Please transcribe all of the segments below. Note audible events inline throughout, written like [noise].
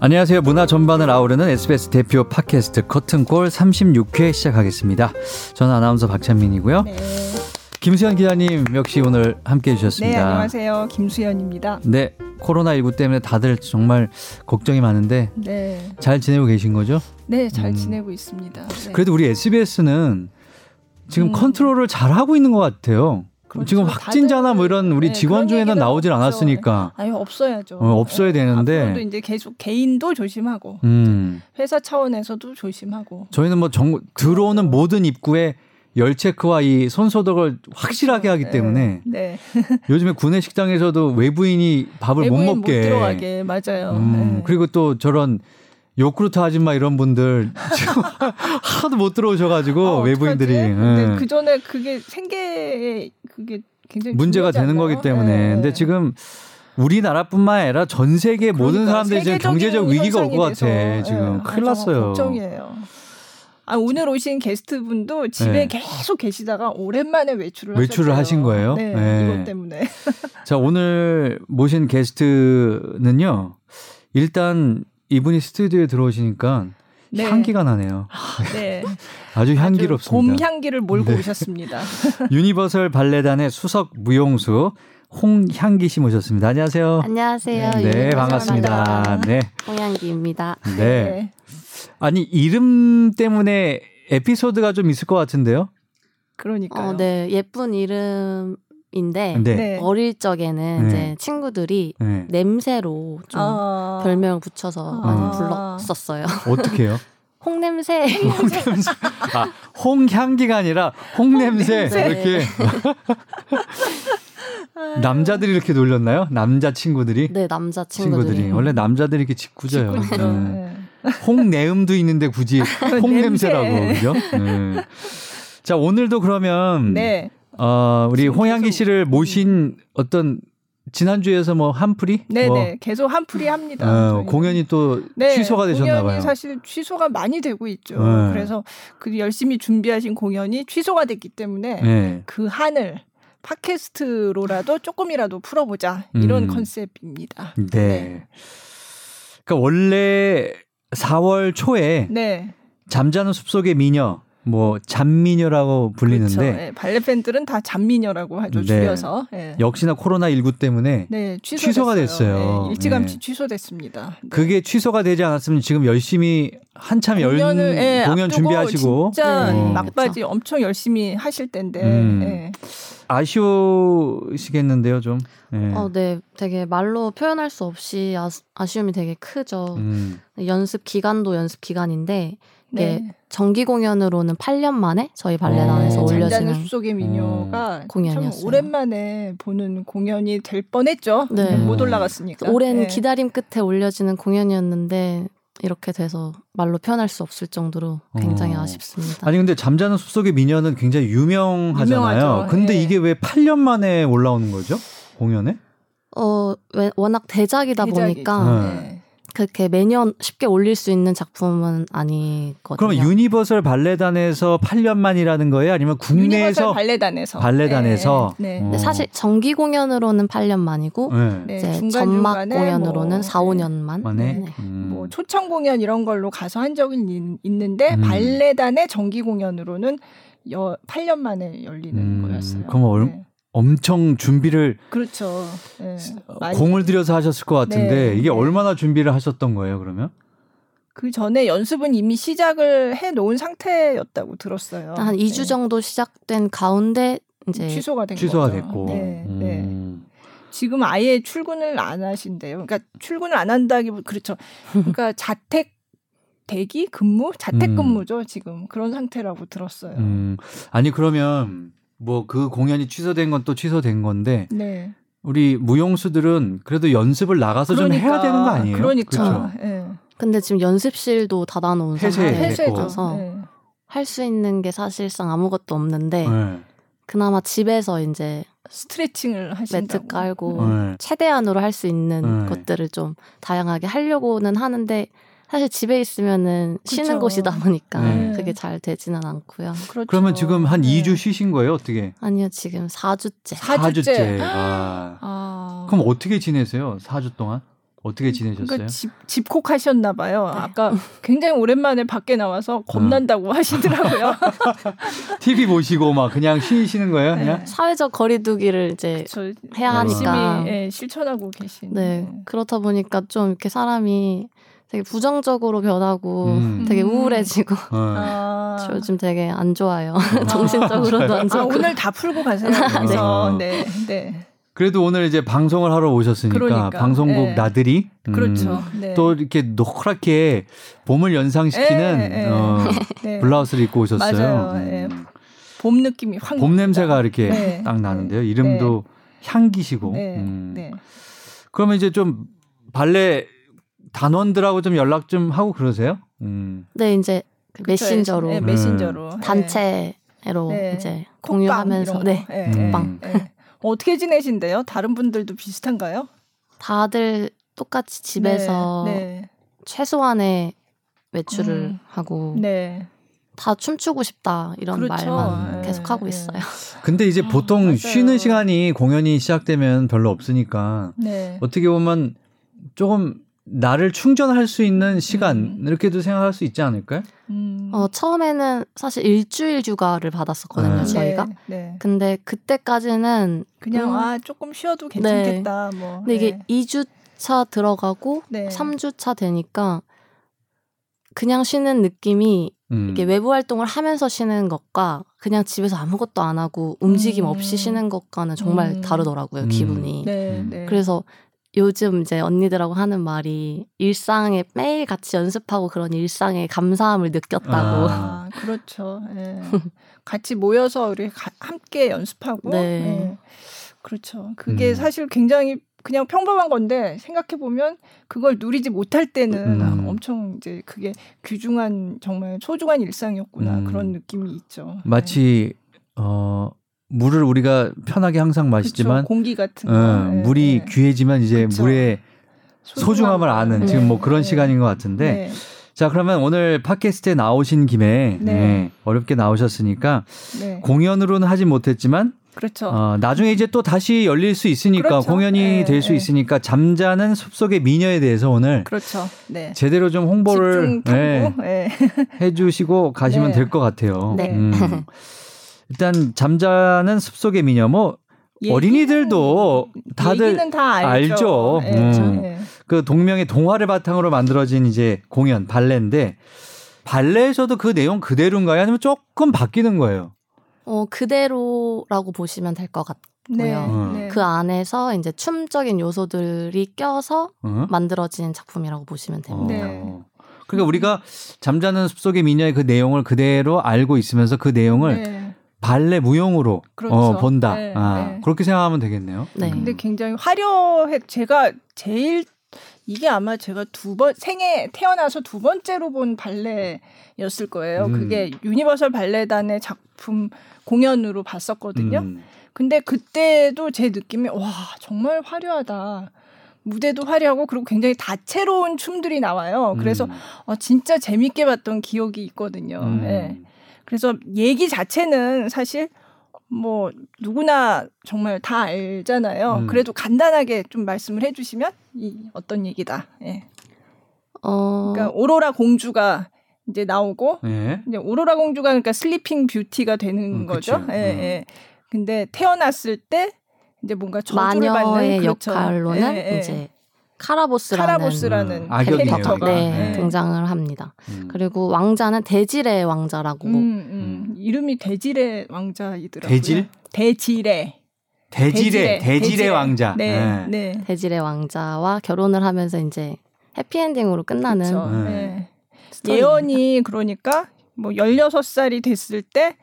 안녕하세요. 문화 전반을 아우르는 SBS 대표 팟캐스트 커튼골 36회 시작하겠습니다. 저는 아나운서 박찬민이고요. 네. 김수현 기자님 역시 오늘 함께 해주셨습니다. 네, 안녕하세요. 김수현입니다. 네, 코로나19 때문에 다들 정말 걱정이 많은데 네. 잘 지내고 계신 거죠? 네, 잘 음. 지내고 있습니다. 네. 그래도 우리 SBS는 지금 음. 컨트롤을 잘 하고 있는 것 같아요. 그렇죠. 지금 확진자나 뭐 이런 우리 네, 직원 중에는 나오질 없죠. 않았으니까. 아니 없어야죠. 어, 없어야 네. 되는데. 앞으로도 이제 계속 개인도 조심하고 음. 회사 차원에서도 조심하고. 저희는 뭐 정, 들어오는 모든 입구에 열 체크와 이 손소독을 확실하게 하기 네. 때문에 네. [laughs] 요즘에 구내 식당에서도 외부인이 밥을 외부인 못 먹게 못 들어가게 맞아요. 음, 네. 그리고 또 저런 요크루트 아줌마 이런 분들 지금 [laughs] 하도 못 들어오셔가지고 어, 외부인들이. 근데 네. 그 전에 그게 생계 그게 굉장히 문제가 되는 거기 때문에. 네. 근데 지금 우리나라뿐만 아니라 전 세계 그러니까, 모든 사람들이 지금 경제적 위기가 올 것 같아. 지금 네. 큰일 났어요. 걱정이에요. 아, 오늘 오신 게스트분도 집에 네. 계속 계시다가 오랜만에 외출을 외출을 하셨어요. 하신 거예요? 네, 네. 이것 때문에. [laughs] 자, 오늘 모신 게스트는요. 일단 이분이 스튜디오에 들어오시니까 네. 향기가 나네요. 아, 네. [laughs] 아주 향기롭습니다. 봄 향기를 몰고 네. 오셨습니다. [laughs] 유니버설 발레단의 수석 무용수 홍향기 씨 모셨습니다. 안녕하세요. 안녕하세요. 네, 네 반갑습니다. 네. 홍향기입니다. 네. 네. 아니 이름 때문에 에피소드가 좀 있을 것 같은데요? 그러니까요. 어, 네, 예쁜 이름 인데 네. 네. 어릴 적에는 네. 이제 친구들이 네. 냄새로 좀 아~ 별명을 붙여서 아~ 많이 불렀었어요. [laughs] 어떻게요? 홍냄새. 홍냄새. 아, 홍향기가 아니라 홍냄새. 홍냄새. 이렇게. [laughs] 남자들이 이렇게 놀렸나요? 남자 친구들이? 네, 남자 친구들이. 친구들이. 원래 남자들이 이렇게 짓궂어요. 네. 홍내음도 있는데 굳이 [laughs] 홍냄새라고. 그죠? 네. 자, 오늘도 그러면 네. 어, 우리 홍양기 씨를 모신 어떤 지난주에서 뭐 한풀이? 네네 뭐. 계속 한풀이 합니다. 어, 공연이 또 네, 취소가 되셨나 봐요. 사실 취소가 많이 되고 있죠. 네. 그래서 그 열심히 준비하신 공연이 취소가 됐기 때문에 네. 그 한을 팟캐스트로라도 조금이라도 풀어보자 이런 음. 컨셉입니다. 네. 네. 그러니까 원래 4월 초에 네. 잠자는 숲속의 미녀 뭐 잔미녀라고 불리는데 그렇죠. 네, 발레 팬들은 다 잔미녀라고 하죠 네. 줄여서 네. 역시나 코로나 19 때문에 네, 취소가 됐어요. 네, 일찌감치 네. 취소됐습니다. 네. 그게 취소가 되지 않았으면 지금 열심히 한참 열 공연 준비하시고 진짜 막바지 그렇죠. 엄청 열심히 하실 텐데 음. 아쉬우시겠는데요, 좀. 네. 어, 네. 되게 말로 표현할 수 없이 아, 쉬움이 되게 크죠. 음. 연습 기간도 연습 기간인데 네. 네. 정기 공연으로는 8년 만에 저희 발레단에서 어. 올려지는 숲속의 미녀가 음. 공연이었어요. 오랜만에 보는 공연이 될 뻔했죠. 네. 못 올라갔으니까. 오랜 네. 기다림 끝에 올려지는 공연이었는데 이렇게 돼서 말로 표현할 수 없을 정도로 굉장히 어. 아쉽습니다. 아니 근데 잠자는 숲속의 미녀는 굉장히 유명하잖아요. 유명하죠. 근데 네. 이게 왜 8년 만에 올라오는 거죠? 공연에? 어, 워낙 대작이다 대작이죠. 보니까 네. 그렇게 매년 쉽게 올릴 수 있는 작품은 아니거든요. 그러면 유니버설 발레단에서 8년 만이라는 거예요? 아니면 국내에서 발레단에서 발레단에서 네. 네. 어. 사실 정기 공연으로는 8년 만이고 네. 이제 중간, 전막 공연으로는 뭐, 4, 5년 만. 네. 음. 뭐 초청 공연 이런 걸로 가서 한 적은 있는데 음. 발레단의 정기 공연으로는 여, 8년 만에 열리는 음. 거였어요. 그럼 얼, 네. 엄청 준비를 그렇죠. 네, 공을 들여서 하셨을 것 같은데 네, 이게 네. 얼마나 준비를 하셨던 거예요, 그러면? 그 전에 연습은 이미 시작을 해 놓은 상태였다고 들었어요. 한 2주 정도 시작된 가운데 이제 취소가 된 취소가 거죠. 됐고. 네, 음. 지금 아예 출근을 안 하신대요. 그러니까 출근을 안 한다기 그렇죠. 그러니까 [laughs] 자택 대기 근무, 자택 음. 근무죠, 음. 지금. 그런 상태라고 들었어요. 음. 아니 그러면 뭐 그 공연이 취소된 건 또 취소된 건데 네. 우리 무용수들은 그래도 연습을 나가서 그러니까, 좀 해야 되는 거 아니에요? 그러니까. 그렇죠? 네. 근데 지금 연습실도 닫아놓은 상태라서 네. 할수 있는 게 사실상 아무것도 없는데 네. 그나마 집에서 이제 스트레칭을 하신다고. 매트 깔고 네. 최대한으로 할 수 있는 네. 것들을 좀 다양하게 하려고는 하는데 사실 집에 있으면은 그쵸. 쉬는 곳이다 보니까 네. 그게 잘 되지는 않고요. 그렇죠. 그러면 지금 한 네. 2주 쉬신 거예요? 어떻게? 아니요, 지금 4주째. 4주째. 4주째. 아. 아. 그럼 어떻게 지내세요? 4주 동안? 어떻게 지내셨어요? 그러니까 집, 집콕하셨나 봐요. 네. 아까 굉장히 오랜만에 밖에 나와서 겁난다고 어. 하시더라고요. [laughs] TV 보시고 막 그냥 쉬시는 거예요? 네. 그냥? 사회적 거리두기를 이제 그쵸. 해야 하니까 네, 실천하고 계신. 네. 그렇다 보니까 좀 이렇게 사람이 되게 부정적으로 변하고 음. 되게 우울해지고 음. [laughs] 아. 요즘 되게 안 좋아요. 아. [laughs] 정신적으로도 안 좋고. 아, 오늘 다 풀고 가세요. 네. 네. 네. 그래도 오늘 이제 방송을 하러 오셨으니까 그러니까. 방송국 네. 나들이 음, 그렇죠. 네. 또 이렇게 노랗게 봄을 연상시키는 네, 어, [laughs] 네. 블라우스를 입고 오셨어요. 맞아요. 음. 봄 느낌이 확. 봄 냄새가 이렇게 네. 딱 나는데요. 이름도 향기시고. 음. 그러면 이제 좀 발레 단원들하고 좀 연락 좀 하고 그러세요? 음. 네, 이제 그 메신저로. 네, 메신저로. 단체로 이제 공유하면서 네, 톡방. 어떻게 지내신대요? 다른 분들도 비슷한가요? 다들 똑같이 집에서 네, 네. 최소한의 외출을 음, 하고 네. 다 춤추고 싶다 이런 그렇죠. 말만 네, 계속 하고 네. 있어요. 근데 이제 아, 보통 맞아요. 쉬는 시간이 공연이 시작되면 별로 없으니까 네. 어떻게 보면 조금 나를 충전할 수 있는 시간 음. 이렇게도 생각할 수 있지 않을까요? 음. 어 처음에는 사실 일주일 휴가를 받았었거든요 네. 저희가. 네, 네. 근데 그때까지는 그냥 음, 아 조금 쉬어도 네. 괜찮겠다. 네. 뭐. 근데 이게 2주 차 들어가고 네. 3주 차 되니까 그냥 쉬는 느낌이 음. 이게 외부 활동을 하면서 쉬는 것과 그냥 집에서 아무것도 안 하고 움직임 없이 음. 쉬는 것과는 정말 음. 다르더라고요 기분이. 네, 그래서 요즘 이제 언니들하고 하는 말이 일상에 매일 같이 연습하고 그런 일상에 감사함을 느꼈다고. 아, 그렇죠. 예. 같이 모여서 우리 가, 함께 연습하고. 네. 예. 그렇죠. 그게 음. 사실 굉장히 그냥 평범한 건데 생각해 보면 그걸 누리지 못할 때는 음. 엄청 이제 그게 귀중한 정말 소중한 일상이었구나 음. 그런 느낌이 있죠. 마치 네. 어 물을 우리가 편하게 항상 마시지만 그쵸, 공기 같은 어, 네, 물이 네. 귀해지면 이제 그쵸. 물의 소중함을 아는 네. 지금 뭐 그런 네. 시간인 것 같은데 네. 자 그러면 오늘 팟캐스트에 나오신 김에 네. 어렵게 나오셨으니까 공연으로는 하지 못했지만 그렇죠. 어, 나중에 이제 또 다시 열릴 수 있으니까 그렇죠. 공연이 될 수 있으니까 잠자는 숲속의 미녀에 대해서 오늘 그렇죠. 제대로 좀 홍보를 [laughs] 해주시고 가시면 될 것 같아요. 음. [laughs] 일단 잠자는 숲속의 미녀 뭐 어린이들도 다들 다 알죠. 알죠. 네, 음. 네. 그 동명의 동화를 바탕으로 만들어진 이제 공연 발레인데 발레에서도 그 내용 그대로인가요? 아니면 조금 바뀌는 거예요? 어 그대로라고 보시면 될 것 같고요. 네, 음. 네. 그 안에서 이제 춤적인 요소들이 껴서 음? 만들어진 작품이라고 보시면 됩니다. 네. 그러니까 우리가 잠자는 숲속의 미녀의 그 내용을 그대로 알고 있으면서 그 내용을 네. 발레 무용으로 그렇죠. 어, 본다. 네, 아, 네. 그렇게 생각하면 되겠네요. 네. 근데 굉장히 화려해. 제가 제일 이게 아마 제가 두 번 생애 태어나서 두 번째로 본 발레였을 거예요. 음. 그게 유니버설 발레단의 작품 공연으로 봤었거든요. 음. 근데 그때도 제 느낌이 와 정말 화려하다. 무대도 화려하고 그리고 굉장히 다채로운 춤들이 나와요. 그래서 음. 어, 진짜 재밌게 봤던 기억이 있거든요. 음. 네. 그래서 얘기 자체는 사실 뭐 누구나 정말 다 알잖아요. 음. 그래도 간단하게 좀 말씀을 해주시면 이 어떤 얘기다. 예. 어... 그러니까 오로라 공주가 이제 나오고 예. 이제 오로라 공주가 그러니까 Sleeping Beauty가 되는 음, 거죠. 예, 음. 예. 근데 태어났을 때 이제 뭔가 저주를 받는 그렇죠. 역할로는 예, 예. 이제 카라보스라는, 카라보스라는 음, 캐릭터가 네, 네. 등장을 합니다. 음. 그리고 왕자는 데지레 왕자라고. 음, 음. 음. 이름이 대질의 왕자이더라고요. 대질? 대질의. 대질의 대질의, 왕자. 네, 네. 네. 대질의 왕자와 결혼을 하면서 이제 해피엔딩으로 끝나는. 네. 예언이 그러니까 뭐 16살이 됐을 때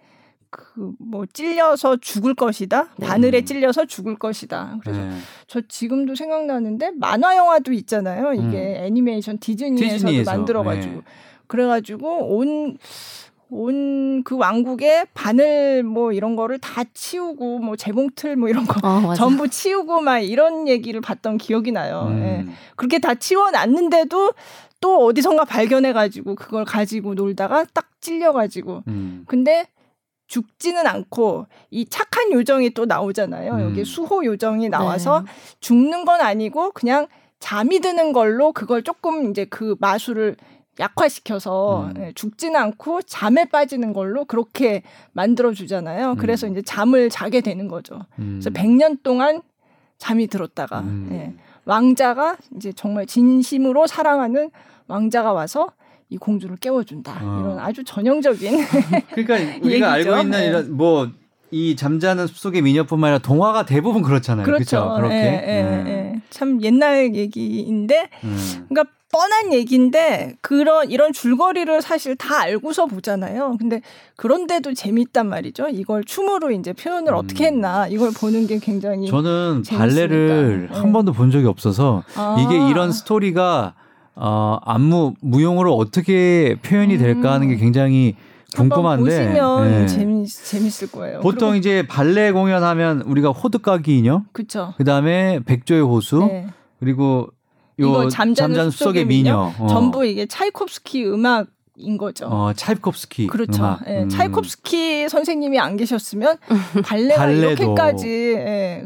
그 뭐 찔려서 죽을 것이다. 네. 바늘에 찔려서 죽을 것이다. 그래서 네. 저 지금도 생각나는데 만화 영화도 있잖아요. 이게 음. 애니메이션 디즈니에서도 디즈니에서. 만들어가지고 네. 그래가지고 온 온 그 왕국에 바늘 뭐 이런 거를 다 치우고 뭐 재봉틀 뭐 이런 거 어, 전부 치우고 막 이런 얘기를 봤던 기억이 나요. 음. 예. 그렇게 다 치워놨는데도 또 어디선가 발견해가지고 그걸 가지고 놀다가 딱 찔려가지고 음. 근데 죽지는 않고 이 착한 요정이 또 나오잖아요. 음. 여기 수호 요정이 나와서 네. 죽는 건 아니고 그냥 잠이 드는 걸로 그걸 조금 이제 그 마술을 약화시켜서 음. 예, 죽지는 않고 잠에 빠지는 걸로 그렇게 만들어 주잖아요. 음. 그래서 이제 잠을 자게 되는 거죠. 음. 그래서 100년 동안 잠이 들었다가 음. 예. 왕자가 이제 정말 진심으로 사랑하는 왕자가 와서 이 공주를 깨워준다. 어. 이런 아주 전형적인 [laughs] 그러니까 우리가 알고 있는 네. 이런 뭐 이 잠자는 숲속의 미녀뿐만 아니라 동화가 대부분 그렇잖아요. 그렇죠. 그렇게 예, 예, 예. 참 옛날 얘기인데, 음. 그러니까 뻔한 얘기인데 그런 이런 줄거리를 사실 다 알고서 보잖아요. 근데 그런데도 재밌단 말이죠. 이걸 춤으로 이제 표현을 음. 어떻게 했나 이걸 보는 게 굉장히 저는 재밌으니까. 발레를 네. 한 번도 본 적이 없어서 아. 이게 이런 스토리가 어, 안무 무용으로 어떻게 표현이 될까 하는 게 음. 굉장히 궁금한데 보시면 네. 재미 재밌을 거예요. 보통 이제 발레 공연하면 우리가 호두까기 인형, 그렇죠. 그다음에 백조의 호수, 네. 그리고 요 잠자는 숲속의 미녀, 미녀. 어. 전부 이게 차이콥스키 음악 인 거죠. 어, 차이콥스키. 그렇죠. 음악. 예, 음. 차이콥스키 선생님이 안 계셨으면 [laughs] 발레가 이렇게까지 예,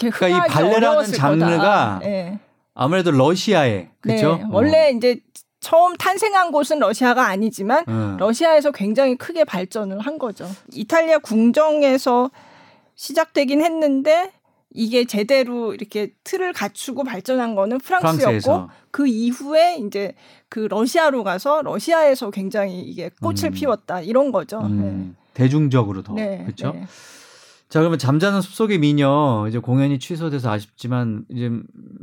이렇게 그러니까 이 발레라는 장르가 예. 아무래도 러시아에 그렇죠. 네, 원래 어. 이제 처음 탄생한 곳은 러시아가 아니지만 음. 러시아에서 굉장히 크게 발전을 한 거죠. 이탈리아 궁정에서 시작되긴 했는데 이게 제대로 이렇게 틀을 갖추고 발전한 거는 프랑스였고 프랑스에서. 그 이후에 이제 그 러시아로 가서 러시아에서 굉장히 이게 꽃을 음. 피웠다 이런 거죠. 음. 네. 대중적으로 더 네, 그렇죠. 네. 자 그러면 잠자는 숲속의 미녀 이제 공연이 취소돼서 아쉽지만 이제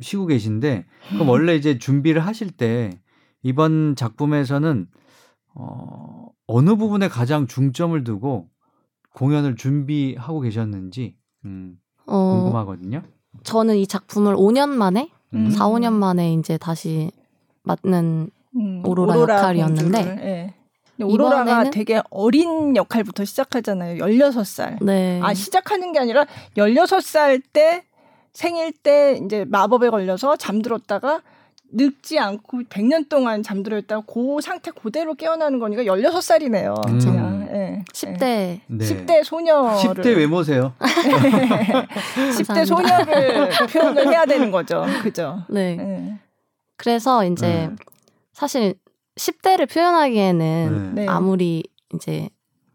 쉬고 계신데 그럼 [laughs] 원래 이제 준비를 하실 때 이번 작품에서는 어 어느 부분에 가장 중점을 두고 공연을 준비하고 계셨는지 음. 어, 궁금하거든요. 저는 이 작품을 5년 만에, 음. 4, 5년 만에 이제 다시 맡는 음, 오로라, 오로라, 역할이었는데, 네. 오로라가 이번에는... 되게 어린 역할부터 시작하잖아요. 16살. 네. 아, 시작하는 게 아니라 16살 때 생일 때 이제 마법에 걸려서 잠들었다가 늙지 않고 100년 동안 잠들어 있다가 그 상태 그대로 깨어나는 거니까 16살이네요. 음. 그냥. 네. 10대 네. 10대 소녀 10대 외모세요. 10대 소녀를 표현을 해야 되는 거죠. 그죠? 네. 네. 그래서 이제 네. 사실 10대를 표현하기에는 네. 아무리 이제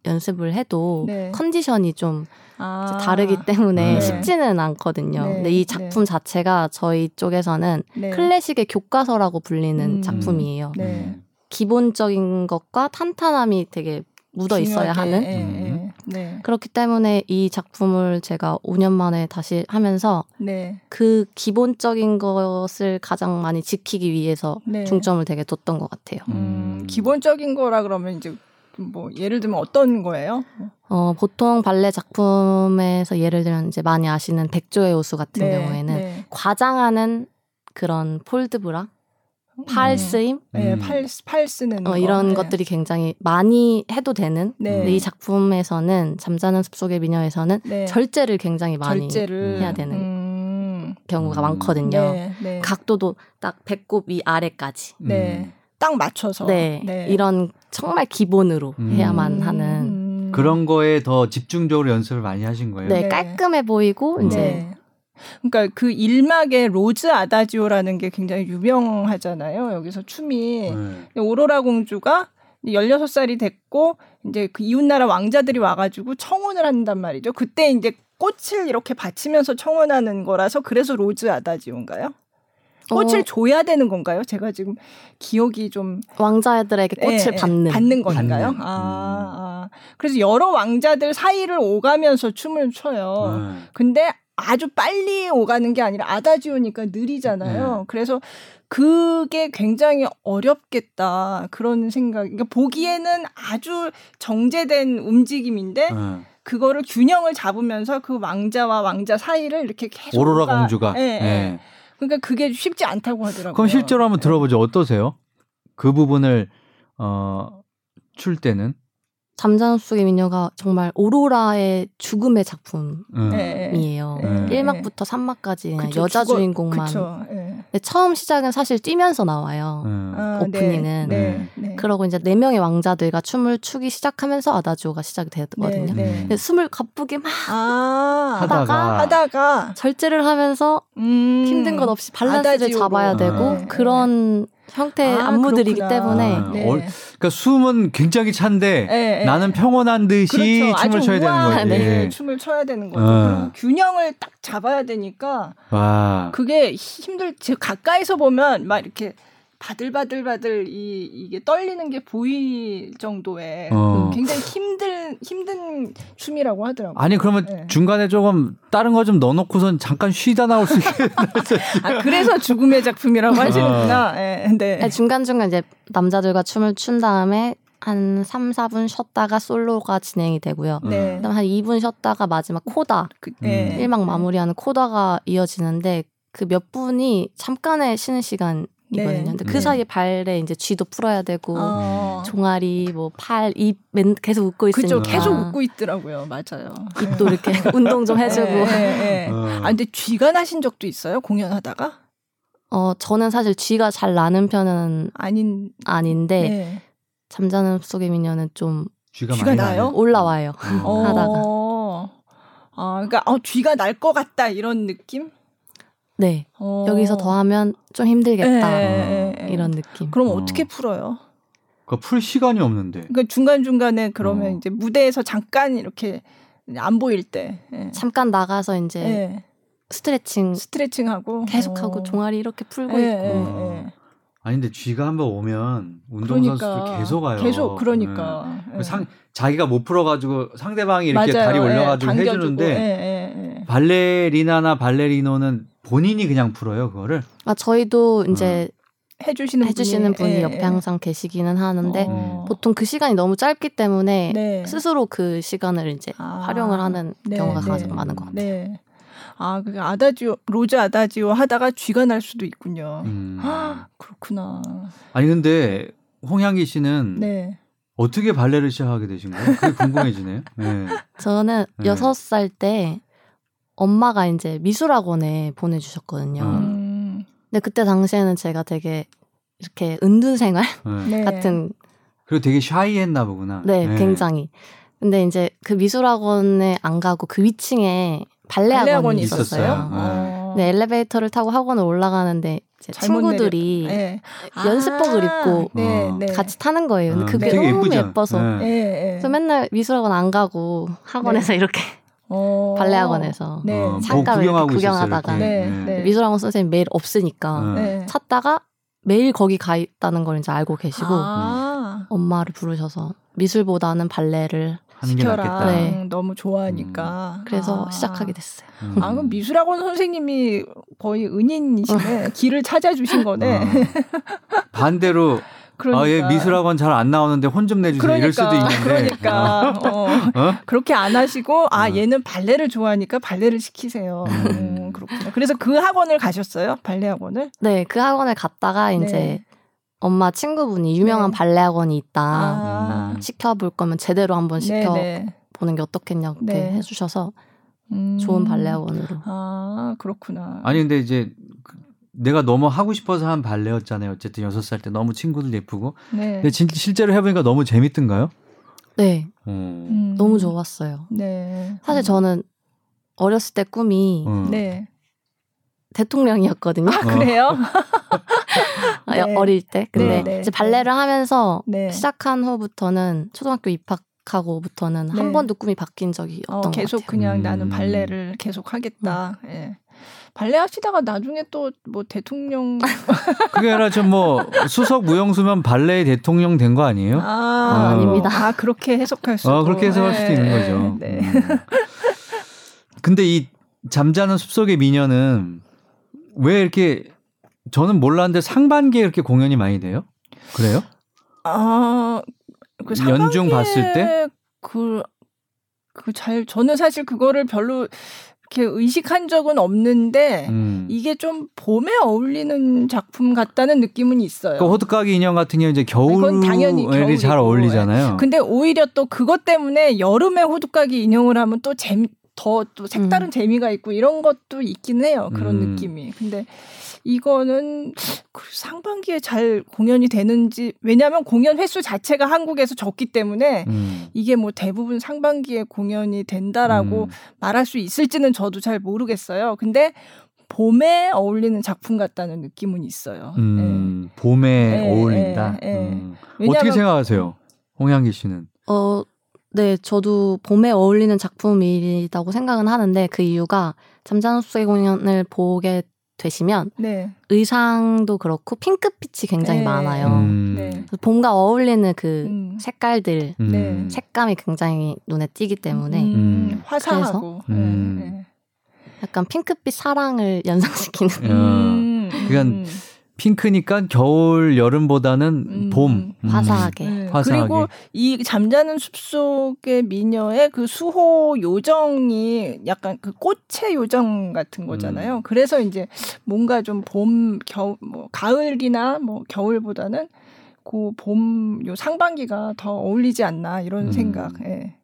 연습을 해도 네. 컨디션이 좀 아. 다르기 때문에 네. 쉽지는 않거든요. 네. 근데 이 작품 네. 자체가 저희 쪽에서는 네. 클래식의 교과서라고 불리는 음. 작품이에요. 네. 기본적인 것과 탄탄함이 되게 묻어 있어야 하는. 예, 음. 네. 그렇기 때문에 이 작품을 제가 5년 만에 다시 하면서 네. 그 기본적인 것을 가장 많이 지키기 위해서 네. 중점을 되게 뒀던 것 같아요. 음, 기본적인 거라 그러면 이제 뭐 예를 들면 어떤 거예요? 어, 보통 발레 작품에서 예를 들면 이제 많이 아시는 백조의 호수 같은 네, 경우에는 네. 과장하는 그런 폴드브라 팔 음. 쓰임, 네, 음. 팔, 팔 쓰는 어, 이런 네. 것들이 굉장히 많이 해도 되는. 네. 근데 이 작품에서는 잠자는 숲속의 미녀에서는 네. 절제를 굉장히 많이 절제를. 해야 되는 음. 경우가 음. 많거든요. 네, 네. 각도도 딱 배꼽 위 아래까지. 네. 딱 맞춰서. 네. 네. 이런 정말 기본으로 음. 해야만 하는. 음. 그런 거에 더 집중적으로 연습을 많이 하신 거예요? 네, 네. 깔끔해 보이고 네. 이제 그러니까 그 일막의 Rose Adagio라는 게 굉장히 유명하잖아요. 여기서 춤이 네. 오로라 공주가 16살이 됐고 이제 그 이웃나라 왕자들이 와가지고 청혼을 한단 말이죠. 그때 이제 꽃을 이렇게 바치면서 청혼하는 거라서 그래서 Rose Adagio인가요? 꽃을 어. 줘야 되는 건가요? 제가 지금 기억이 좀 왕자들에게 꽃을 네, 받는 받는 건가요? 받는. 아, 아, 그래서 여러 왕자들 사이를 오가면서 춤을 춰요. 음. 근데 아주 빨리 오가는 게 아니라 아다지오니까 느리잖아요. 네. 그래서 그게 굉장히 어렵겠다 그런 생각. 그러니까 보기에는 아주 정제된 움직임인데. 네. 그거를 균형을 잡으면서 그 왕자와 왕자 사이를 이렇게 계속 오로라 공주가 예, 예. 그러니까 그게 쉽지 않다고 하더라고요. 그럼 실제로 한번 들어보죠. 어떠세요? 그 부분을 어, 출 때는 잠자는 속의 미녀가 정말 오로라의 죽음의 작품이에요. 음. 네. 1막부터 3막까지 그쵸, 여자 죽어, 주인공만 그쵸, 네. 근데 처음 시작은 사실 뛰면서 나와요. 음. 아, 오프닝은. 네. 네. 그러고 이제 네 명의 왕자들과 춤을 추기 시작하면서 아다지오가 시작이 되거든요. 근데 숨을 가쁘게 막 아, 하다가, 하다가 절제를 하면서 음, 힘든 것 없이 밸런스를 아다지오로. 잡아야 되고 그런 형태의 아, 안무들이기 그렇구나. 때문에 아, 네. 어, 그러니까 숨은 굉장히 찬데 네, 나는 평온한 듯이 그렇죠. 춤을 춰야 되는 거예요. 네. 춤을 춰야 되는 거죠. 어. 균형을 딱 잡아야 되니까 와. 그게 힘들. 가까이서 보면 막 이렇게 바들바들바들 이 이게 떨리는 게 보일 정도의 어. 굉장히 힘든 힘든 춤이라고 하더라고요. 아니 그러면 네. 중간에 조금 다른 거 좀 넣어놓고선 잠깐 쉬다 나올 수 있게. [laughs] 아 그래서 죽음의 작품이라고 하시는구나. 네. 네. 중간 중간 이제 남자들과 춤을 춘 다음에 한 3, 4분 쉬었다가 솔로가 진행이 되고요. 네. 그다음 한 2분 쉬었다가 마지막 코다. 그, 네. 1막 마무리하는 코다가 이어지는데 그 몇 분이 잠깐의 쉬는 시간 이거든요. 네. 근데 그 네. 사이에 발에 이제 쥐도 풀어야 되고 어. 종아리 뭐 팔 입 계속 웃고 있으니까 그죠 계속 웃고 있더라고요. 맞아요. 입도 이렇게 [laughs] 운동 좀 해주고. 네, 네, 네. 어. 아 근데 쥐가 나신 적도 있어요 공연하다가? 어 저는 사실 쥐가 잘 나는 편은 아닌 아닌데 네. 잠자는 숲속의 미녀는 좀 쥐가, 쥐가 나요? 올라와요 어. 하다가. 아 그러니까 어 쥐가 날 것 같다 이런 느낌? 네. 어... 여기서 더 하면 좀 힘들겠다. 네. 이런 느낌. 그럼 어. 떻게 풀어요? 그러니까 풀 시간이 없는데. 그러니까 중간 중간에 그러면 어. 이제 무대에서 잠깐 이렇게 안 보일 때. 예. 잠깐 나가서 이제 예. 스트레칭. 스트레칭하고. 계속하고 어. 종아리 이렇게 풀고 예, 있고. 아니 근데 쥐가 한번 오면 운동선수들 그러니까, 계속 와요. 계속 그러니까. 네. 상 자기가 못 풀어가지고 상대방이 이렇게 맞아요. 다리 올려가지고 예, 해주는데 예, 예, 발레리나나 발레리노는 본인이 그냥 풀어요 그거를. 아 저희도 이제 어. 해주시는 해주시는 분이, 분이 옆에 항상 계시기는 하는데 어. 보통 그 시간이 너무 짧기 때문에 네. 스스로 그 시간을 이제 아. 활용을 하는 네, 경우가 네. 가장 많은 것 같아요. 네. 아, 그 아다지오, 로즈 아다지오 하다가 쥐가 날 수도 있군요. 음. 아, 그렇구나. 아니, 근데 홍향기 씨는 네. 어떻게 발레를 시작하게 되신 거예요? 그게 궁금해지네요. 네. 저는 네. 여섯 네. 살때 엄마가 이제 미술학원에 보내주셨거든요. 음. 근데 그때 당시에는 제가 되게 이렇게 은둔 생활 [laughs] 네. 같은. 그리고 되게 샤이했나 보구나. 네, 네, 굉장히. 근데 이제 그 미술학원에 안 가고 그 위층에 발레 학원이 있었어요. 있었어요. 어. 네, 엘리베이터를 타고 학원을 올라가는데 친구들이 네. 연습복을 아~ 입고 네, 네. 같이 타는 거예요. 근데 아, 그게 너무 예쁘죠? 예뻐서 네. 네. 그래서 맨날 미술학원 안 가고 학원에서 네. 이렇게 어~ 발레 학원에서 네. 어, 잠깐 뭐 구경하다가 미술학원 선생님 매일 없으니까 찾다가 매일 거기 가 있다는 걸 이제 알고 계시고 아~ 엄마를 부르셔서 미술보다는 발레를 낫겠다. 네. 너무 좋아하니까. 음. 그래서 아. 시작하게 됐어요. 음. 아, 그럼 미술학원 선생님이 거의 은인이시네. [laughs] 길을 찾아주신 거네. 어. 반대로 그러니까. 아, 예, 미술학원 잘 안 나오는데 혼 좀 내주세요. 그러니까, 이럴 수도 있는데. 그러니까. 어. 어? 그렇게 안 하시고, 아, 어. 얘는 발레를 좋아하니까 발레를 시키세요. 음. 음, 그렇구나. 그래서 그 학원을 가셨어요? 발레 학원을? 네, 그 학원을 갔다가 네. 이제 엄마 친구분이 유명한 네. 발레 학원이 있다. 아. 음. 시켜볼 거면 제대로 한번 시켜 네, 보는 게 어떻겠냐고 네. 해주셔서 음. 좋은 발레 학원으로. 아 그렇구나. 아니 근데 이제 그 내가 너무 하고 싶어서 한 발레였잖아요. 어쨌든 여섯 살 때 너무 친구들 예쁘고. 네. 근데 진, 실제로 해보니까 너무 재밌던가요? 네. 어. 음. 너무 좋았어요. 네. 사실 저는 어렸을 때 꿈이 어. 네. 대통령이었거든요. 아, 그래요? [laughs] 아, 네. 어릴 때. 근데 네, 네, 이제 발레를 하면서 네. 시작한 후부터는 초등학교 입학 하고부터는 한 네. 번도 꿈이 바뀐 적이 어, 없던 어, 계속 것 같아요. 그냥 음. 나는 발레를 계속 하겠다. 음. 예. 발레 하시다가 나중에 또 뭐 대통령 [laughs] 그게 아니라 좀뭐 수석 무용수면 발레 대통령 된 거 아니에요? 아, 어. 닙니다 아 그렇게 해석할 수도. 아, 그렇게 해석할 수도 있는 거죠. 네. 음. 근데 이 잠자는 숲속의 미녀는 왜 이렇게 저는 몰랐는데 상반기에 이렇게 공연이 많이 돼요? 그래요? 아, 그 연중 봤을 때? 그, 그 잘, 저는 사실 그거를 별로 이렇게 의식한 적은 없는데, 음. 이게 좀 봄에 어울리는 작품 같다는 느낌은 있어요. 그 호두까기 인형 같은 경우 이제 겨울에 당연히 잘 어울리잖아요. 근데 오히려 또 그것 때문에 여름에 호두까기 인형을 하면 또 재미, 더또 색다른 음. 재미가 있고 이런 것도 있긴 해요. 그런 음. 느낌이. 근데 이거는 그 상반기에 잘 공연이 되는지 왜냐하면 공연 횟수 자체가 한국에서 적기 때문에 음. 이게 뭐 대부분 상반기에 공연이 된다라고 음. 말할 수 있을지는 저도 잘 모르겠어요. 근데 봄에 어울리는 작품 같다는 느낌은 있어요. 음, 네. 봄에 네, 어울린다. 네, 음. 어떻게 생각하세요, 홍양기 씨는? 어, 네, 저도 봄에 어울리는 작품이라고 생각은 하는데 그 이유가 잠자는 숲속의 공연을 보게 되시면 네. 의상도 그렇고 핑크빛이 굉장히 네. 많아요. 음. 네. 봄과 어울리는 그 음. 색깔들, 음. 네. 색감이 굉장히 눈에 띄기 때문에 음. 음. 화사하고 네. 약간 핑크빛 사랑을 [laughs] 연상시키는. 음. 그러니까 핑크니까 겨울 여름보다는 음, 봄 음. 화사하게. 네. 화사하게. 그리고 이 잠자는 숲속의 미녀의 그 수호 요정이 약간 그 꽃의 요정 같은 거잖아요. 음. 그래서 이제 뭔가 좀 봄, 겨울, 뭐 가을이나 뭐 겨울보다는 그 봄 요 상반기가 더 어울리지 않나 이런 음. 생각. 예.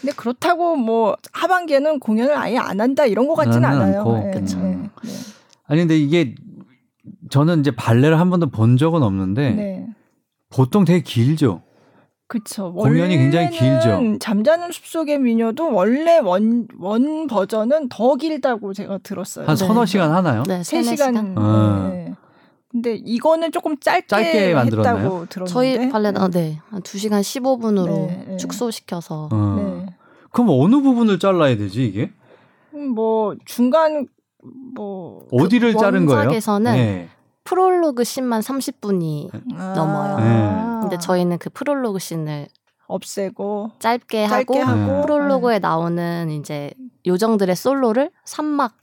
근데 그렇다고 뭐 하반기에는 공연을 아예 안 한다 이런 것 같지는 않아요. 네, 그렇죠. 네, 네. 아니 근데 이게 저는 이제 발레를 한 번도 본 적은 없는데 네. 보통 되게 길죠. 그쵸. 공연이 굉장히 길죠. 잠자는 숲속의 미녀도 원래 원, 원 버전은 더 길다고 제가 들었어요. 한 서너 네. 시간 하나요? 네, 3시간. 시간. 아. 네. 근데 이거는 조금 짧게, 짧게 만들었다고 들었는데. 저희 발레는 아, 네. 한 2시간 15분으로 축소시켜서. 어. 그럼 어느 부분을 잘라야 되지, 이게? 음, 뭐 중간 뭐 어디를 그 자른 거예요? 원작에서는 네. 프롤로그 씬만 30분이 아~ 넘어요. 네. 근데 저희는 그 프롤로그 씬을 없애고 짧게, 짧게 하고, 하고, 프롤로그에 나오는 이제 요정들의 솔로를 3막 예.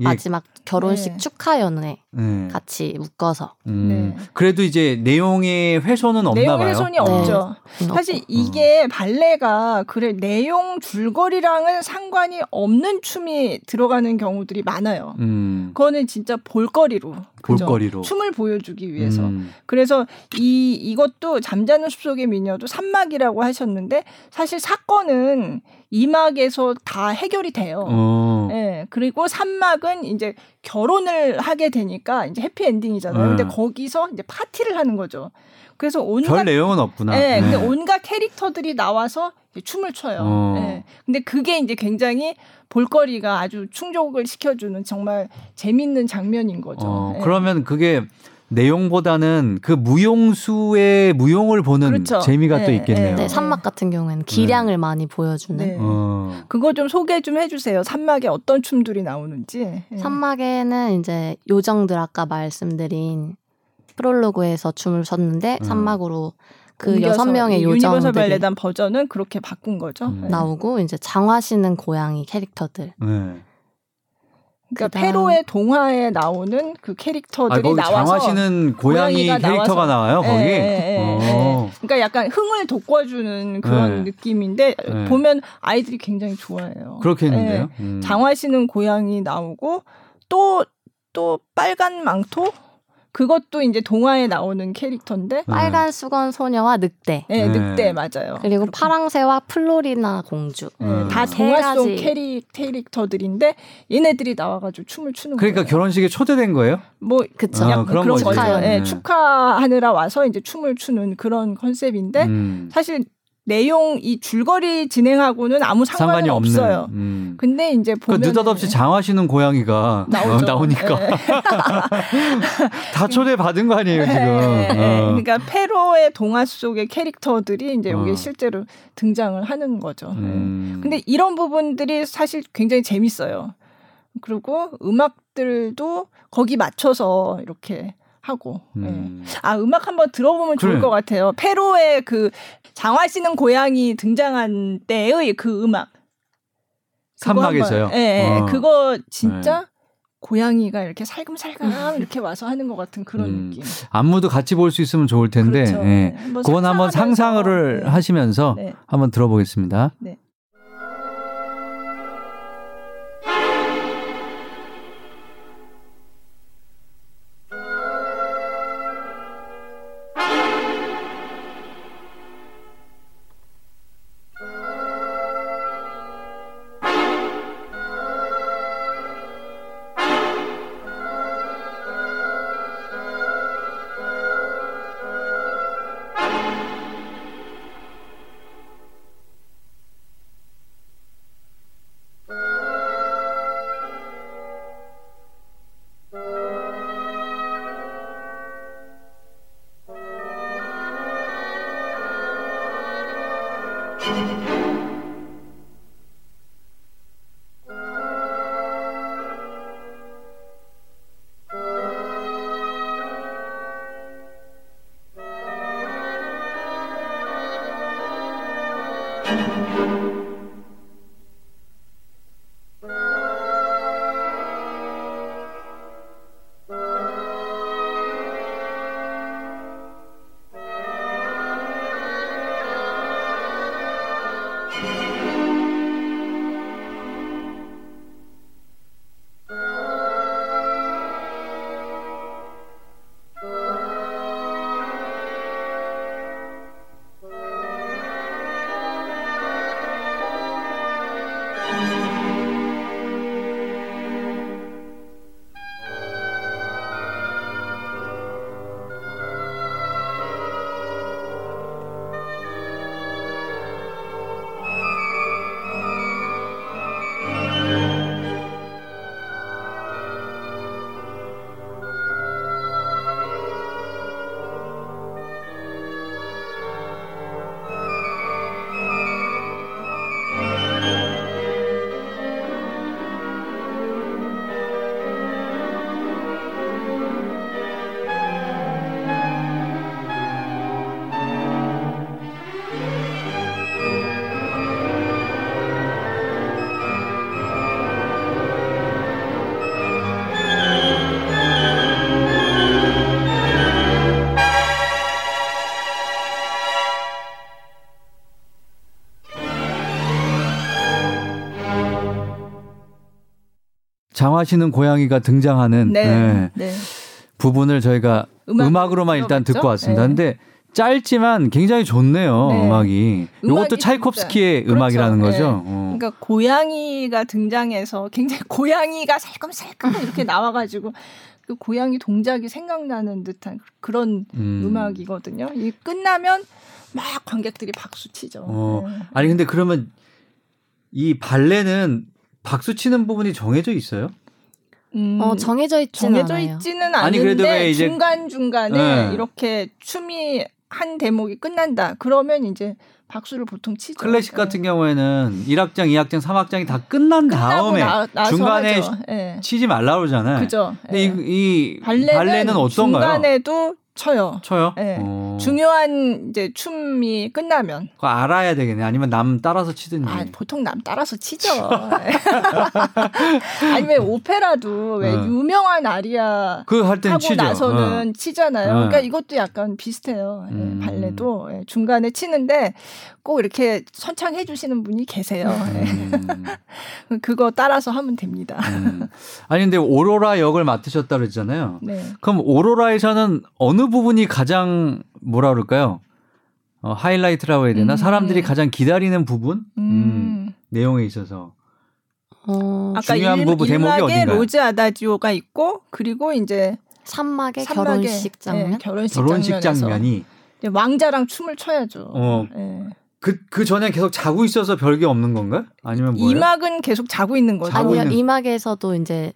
마지막 결혼식 네. 축하 연회 네. 같이 묶어서. 음. 네. 그래도 이제 내용의 훼손은 없나 내용 봐요. 훼손이 없죠. 네. 음, 사실 이게 발레가 그래 내용 줄거리랑은 상관이 없는 춤이 들어가는 경우들이 많아요. 음. 그거는 진짜 볼거리로 볼거리로 춤을 보여주기 위해서. 음. 그래서 이 이것도 잠자는 숲속의 미녀도 산막이라고 하셨는데 사실 사건은 2막에서 다 해결이 돼요. 어. 예. 그리고 3막은 이제 결혼을 하게 되니까 이제 해피 엔딩이잖아요. 네. 근데 거기서 이제 파티를 하는 거죠. 그래서 온갖 별 내용은 없구나. 예. 네. 근데 온갖 캐릭터들이 나와서 춤을 춰요. 어. 예. 근데 그게 이제 굉장히 볼거리가 아주 충족을 시켜주는 정말 재밌는 장면인 거죠. 어, 예. 그러면 그게 내용보다는 그 무용수의 무용을 보는 그렇죠. 재미가 네, 또 있겠네요. 네, 산막 같은 경우에는 기량을 네. 많이 보여주는. 네. 어. 그거 좀 소개 좀 해주세요. 산막에 어떤 춤들이 나오는지. 네. 산막에는 이제 요정들 아까 말씀드린 프롤로그에서 춤을 췄는데 음. 산막으로 그 여섯 명의 요정들 발레단 버전은 그렇게 바꾼 거죠. 음. 나오고 이제 장화시는 고양이 캐릭터들. 네. 그러니까 페로의 동화에 나오는 그 캐릭터들이 아, 나와서 장화시는 고양이 캐릭터가 나와서. 나와요 거기. 예, 예, 예, 어. 그러니까 약간 흥을 돋궈주는 그런 네. 느낌인데 네. 보면 아이들이 굉장히 좋아해요. 그렇겠는데요. 예. 음. 장화시는 고양이 나오고 또또 또 빨간 망토 그것도 이제 동화에 나오는 캐릭터인데 네. 빨간 수건 소녀와 늑대. 네, 네. 늑대 맞아요. 그리고. 파랑새와 플로리나 공주. 네, 음. 다 동화 속 캐릭 캐릭터들인데 얘네들이 나와가지고 춤을 추는 그러니까 거예요. 결혼식에 초대된 거예요? 뭐 그쵸. 아, 그런, 그런 거죠. 네, 축하하느라 와서 이제 춤을 추는 그런 컨셉인데 음. 사실 내용 이 줄거리 진행하고는 아무 상관이, 없어요. 음. 근데 이제 보면 그 느닷없이 장화시는 고양이가 [laughs] 나오죠. [laughs] 나오니까 네. [laughs] 다 초대 받은 거 아니에요 지금. 네. 어. 그러니까 페로의 동화 속의 캐릭터들이 이제 여기 어. 실제로 등장을 하는 거죠. 네. 음. 근데 이런 부분들이 사실 굉장히 재밌어요. 그리고 음악들도 거기 맞춰서 이렇게 하고. 음. 네. 아 음악 한번 들어보면 좋을 그래. 것 같아요. 페로의 그 장화시는 고양이 등장한 때의 그 음악. 산막에서요. 예, 네, 어. 그거 진짜 네. 고양이가 이렇게 살금살금 이렇게 와서 하는 것 같은 그런 음. 느낌. 안무도 같이 볼 수 있으면 좋을 텐데, 그렇죠. 예. 그건 한번 상상을 네. 하시면서 네. 한번 들어보겠습니다. 네. 장화시는 고양이가 등장하는 네. 네. 네. 부분을 저희가 음악 으로만 일단 듣고 왔습니다. 네. 근데 짧지만 굉장히 좋네요 네. 음악이. 이것도 차이콥스키의 그렇죠. 음악이라는 거죠. 네. 어. 그러니까 고양이가 등장해서 굉장히 고양이가 살금살금 이렇게 [laughs] 나와가지고 그 고양이 동작이 생각나는 듯한 그런 음. 악이거든요 이 끝나면 막 관객들이 박수 치죠. 어. 네. 아니 근데 그러면 이 발레는 박수 치는 부분이 정해져 있어요? 음, 어, 정해져 있지는 정해져 않아요. 있지는 않은데 그래도 왜 이제... 중간 중간에 네. 이렇게 춤이 한 대목이 끝난다. 그러면 이제 박수를 보통 치죠. 클래식 네. 같은 경우에는 1악장, 2악장, 3악장이 다 끝난 다음에 나, 중간에 네. 치지 말라 그러잖아요. 그죠. 근데 네. 이, 이 발레는, 발레는 어떤가요? 중간에도 쳐요. 쳐요? 네. 어. 중요한 이제 춤이 끝나면. 그거 알아야 되겠네. 아니면 남 따라서 치든지. 아, 보통 남 따라서 치죠. [laughs] 아니면 오페라도 왜 어. 유명한 아리아 그할 하고 치죠. 나서는 어. 치잖아요. 어. 그러니까 이것도 약간 비슷해요. 예, 음. 발레도 예, 중간에 치는데 꼭 이렇게 선창해 주시는 분이 계세요. 음. [laughs] 그거 따라서 하면 됩니다. 음. 아니 근데 오로라 역을 맡으셨다 그랬잖아요. 네. 그럼 오로라에서는 어느 부분이 가장 뭐라 그럴까요? 어, 하이라이트라고 해야 되나? 음. 사람들이 가장 기다리는 부분? 음. 음, 내용에 있어서. 어, 아까 중요한 일, 부분 대목이 어딘가요? Rose Adagio가 있고 그리고 이제 삼막의, 삼막의 결혼식 장면, 네, 결혼식, 결혼식 장면이 왕자랑 춤을 춰야죠. 어. 네. 그, 그 전에 계속 자고 있어서 별게 없는 건가? 아니면 뭐예요? 이막은 계속 자고 있는 거죠. 아니요, 있는... 이막에서도 이제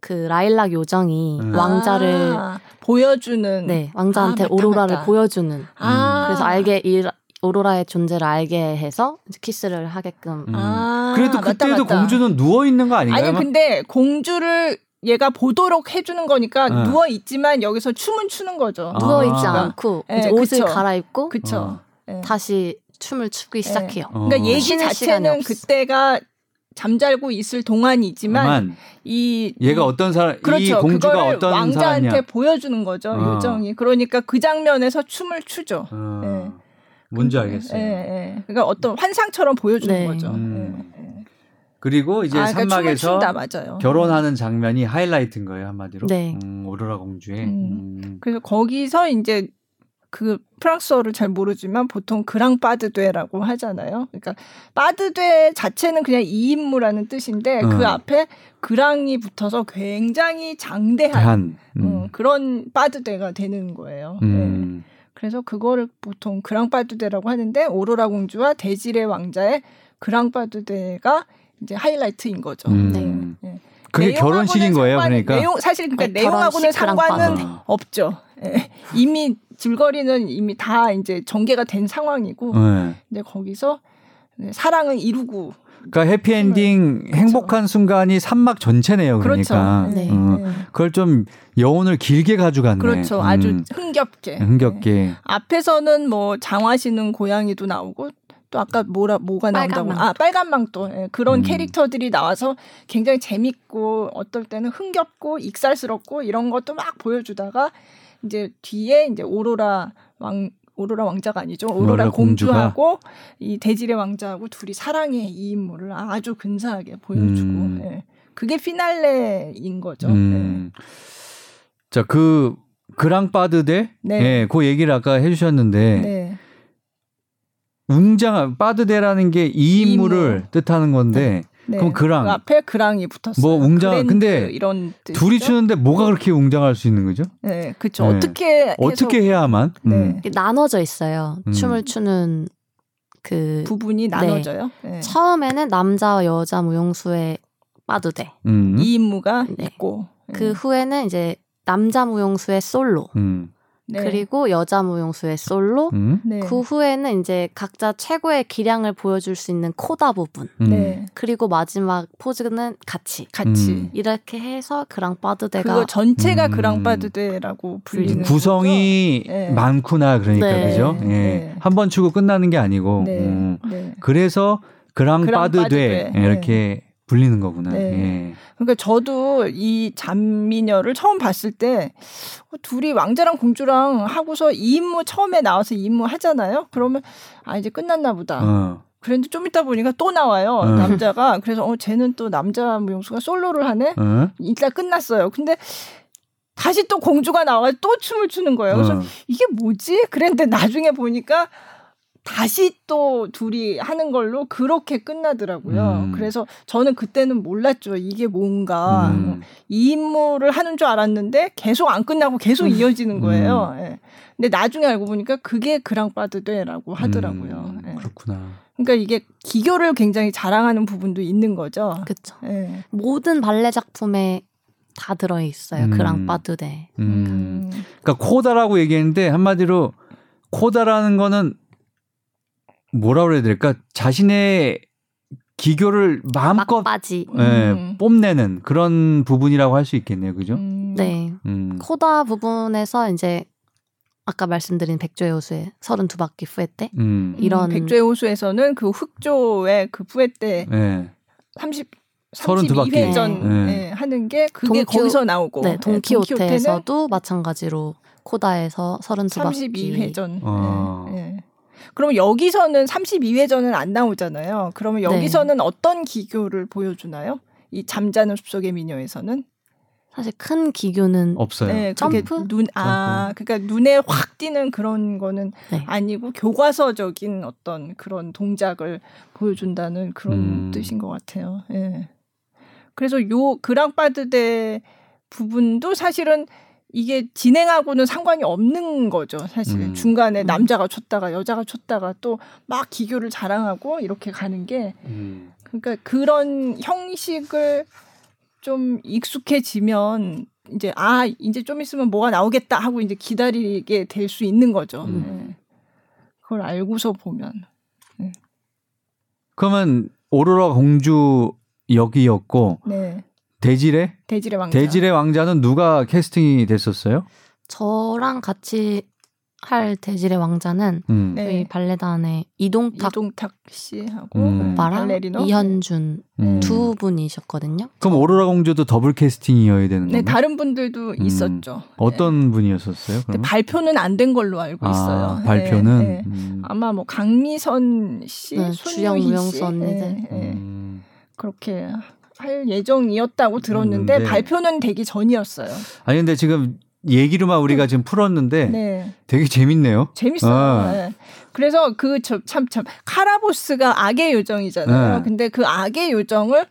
그 라일락 요정이 음. 왕자를 아, 보여주는 네 왕자한테 아, 오로라를 맞다. 보여주는 아. 그래서 알게 이 오로라의 존재를 알게 해서 키스를 하게끔. 음. 아, 그래도 그때도 맞다, 공주는 누워 있는 거 아닌가요? 아니 근데 공주를 얘가 보도록 해주는 거니까 네. 누워 있지만 여기서 춤은 추는 거죠. 아. 누워 있지 않고 네, 옷을 그쵸. 갈아입고 그쵸. 어. 네. 다시 춤을 추기 시작해요. 그러니까 어. 얘기 자체는 그때가 잠잘고 있을 동안이지만 이 얘가 어떤 사람 그렇죠. 이 공주가 어떤 왕자한테 사람이야. 보여주는 거죠 어. 요정이 그러니까 그 장면에서 춤을 추죠. 어. 네. 뭔지 알겠어요. 네, 네. 그러니까 어떤 환상처럼 보여주는 네. 거죠. 음. 네. 그리고 이제 아, 그러니까 산막에서 그러니까 결혼하는 장면이 하이라이트인 거예요 한마디로. 네. 음, 오로라 공주의. 음. 음. 그래서 거기서 이제 그 프랑스어를 잘 모르지만 보통 그랑 빠드되라고 하잖아요. 그러니까 빠드되 자체는 그냥 이인무라는 뜻인데 그 어. 그 앞에 그랑이 붙어서 굉장히 장대한 음. 어, 그런 빠드되가 되는 거예요. 음. 네. 그래서 그거를 보통 그랑 빠드되라고 하는데 오로라 공주와 대질의 왕자의 그랑 빠드되가 이제 하이라이트인 거죠. 음. 네. 네. 그게 결혼식인 거예요, 그러니까. 내용 사실 그러니까 네, 내용하고는 상관은 없죠. 네. 이미 줄거리는 이미 다 이제 전개가 된 상황이고 네. 근데 거기서 사랑을 이루고 그러니까 해피엔딩 그렇죠. 행복한 순간이 산막 전체네요. 그러니까 그렇죠. 네. 어, 네. 그걸 좀 여운을 길게 가져갔네. 그렇죠. 아주 음. 흥겹게. 흥겹게. 네. 앞에서는 뭐 장화시는 고양이도 나오고 또 아까 뭐라 뭐가 나온다고 아 빨간 망토 예, 그런 음. 캐릭터들이 나와서 굉장히 재밌고 어떨 때는 흥겹고 익살스럽고 이런 것도 막 보여주다가 이제 뒤에 이제 오로라 왕 오로라 왕자가 아니죠. 오로라 공주하고 이 데지레 왕자하고 둘이 사랑의 이인무를 아주 근사하게 보여주고 음. 예. 그게 피날레인 거죠. 음. 예. 자, 그 grand pas de deux 네. 예, 그 얘기를 아까 해 주셨는데 네. 웅장 pas de deux라는 게 이인무를 뜻하는 건데 네. 네. 그럼 grand 그 앞에 grand이 붙었어요. 뭐 웅장 근데 이런 둘이 추는데 뭐가 그렇게 웅장할 수 있는 거죠? 네, 그렇죠. 네. 어떻게 어떻게 해야만? 네. 음. 나눠져 있어요. 음. 춤을 추는 그 부분이 나눠져요. 네. 처음에는 남자와 여자 무용수에 빠두대 음. 이 임무가 네. 있고 그 후에는 이제 남자 무용수의 솔로. 음. 네. 그리고 여자 무용수의 솔로. 음? 네. 그 후에는 이제 각자 최고의 기량을 보여줄 수 있는 코다 부분. 음. 네. 그리고 마지막 포즈는 같이. 같이. 음. 이렇게 해서 그랑빠드대가 그거 전체가 음. 그랑빠드대라고 불리는 구성이 네. 많구나 그러니까 네. 그죠? 예. 네. 한번 추고 끝나는 게 아니고. 음. 그래서 그랑빠드대 이렇게 불리는 거구나. 네. 예. 그러니까 저도 이 잔미녀를 처음 봤을 때 어, 둘이 왕자랑 공주랑 하고서 이 임무 처음에 나와서 이 임무 하잖아요. 그러면 아 이제 끝났나 보다. 어. 그런데 좀 이따 보니까 또 나와요 어. 남자가 그래서 어 쟤는 또 남자 무용수가 솔로를 하네. 어. 일단 끝났어요. 근데 다시 또 공주가 나와 또 춤을 추는 거예요. 그래서 어. 이게 뭐지? 그랬는데 나중에 보니까 다시 또 둘이 하는 걸로 그렇게 끝나더라고요. 음. 그래서 저는 그때는 몰랐죠. 이게 뭔가 음. 이 임무를 하는 줄 알았는데 계속 안 끝나고 계속 음. 이어지는 거예요. 음. 예. 근데 나중에 알고 보니까 그게 그랑빠드돼라고 하더라고요. 음. 예. 그렇구나. 그러니까 이게 기교를 굉장히 자랑하는 부분도 있는 거죠. 그렇죠. 예. 모든 발레 작품에 다 들어 있어요. 음. 그랑빠드돼. 그러니까 코다라고 얘기했는데 한마디로 코다라는 거는 뭐라 그래야 될까 자신의 기교를 마음껏 막바지. 예, 음. 뽐내는 그런 부분이라고 할 수 있겠네요, 그죠? 음. 네. 음. 코다 부분에서 이제 아까 말씀드린 백조의 호수의 32바퀴 후회 때 음. 이런 백조의 호수에서는 그 흑조의 그 후회 때 네. 30 32회전 네. 네. 하는 게 그게 동키, 거기서 나오고 네, 동키호테에서도 마찬가지로 코다에서 32바퀴 32회전. 아. 네. 그러면 여기서는 32회전은 안 나오잖아요. 그러면 네. 여기서는 네. 어떤 기교를 보여주나요? 이 잠자는 숲속의 미녀에서는? 사실 큰 기교는 없어요. 네, 점프 눈 아, 그러니까 눈에 확 띄는 그런 거는 네. 아니고 교과서적인 어떤 그런 동작을 보여준다는 그런 음. 뜻인 것 같아요. 예. 네. 그래서 요 그랑파드대 부분도 사실은 이게 진행하고는 상관이 없는 거죠. 사실 음. 중간에 음. 남자가 쳤다가 여자가 쳤다가 또 막 기교를 자랑하고 이렇게 가는 게 음. 그러니까 그런 형식을 좀 익숙해지면 이제 아 이제 좀 있으면 뭐가 나오겠다 하고 이제 기다리게 될 수 있는 거죠. 음. 네. 그걸 알고서 보면. 네. 그러면 오로라 공주 역이었고 네. 대지레? 대지레 왕자. 대지레 왕자는 누가 캐스팅이 됐었어요? 저랑 같이 할 대지레 왕자는 음. 저희 네. 발레단의 이동탁, 이동탁 씨하고 음. 오빠랑 발레리노? 이현준 음. 두 분이셨거든요. 그럼 오로라 공주도 더블 캐스팅이어야 되는 거예요? 네, 다른 분들도 음. 있었죠. 어떤 네. 분이었었어요? 발표는 안 된 걸로 알고 아, 있어요. 발표는 네, 네. 음. 아마 뭐 강미선 씨, 네, 주영 무용수 언니들 음. 그렇게 할 예정이었다고 들었는데 음, 네. 발표는 되기 전이었어요. 아니 근데 지금 얘기로만 우리가 음. 지금 풀었는데 네. 되게 재밌네요. 재밌어요. 아. 네. 그래서 그 참참 카라보스가 악의 요정이잖아요. 네. 근데 그 악의 요정을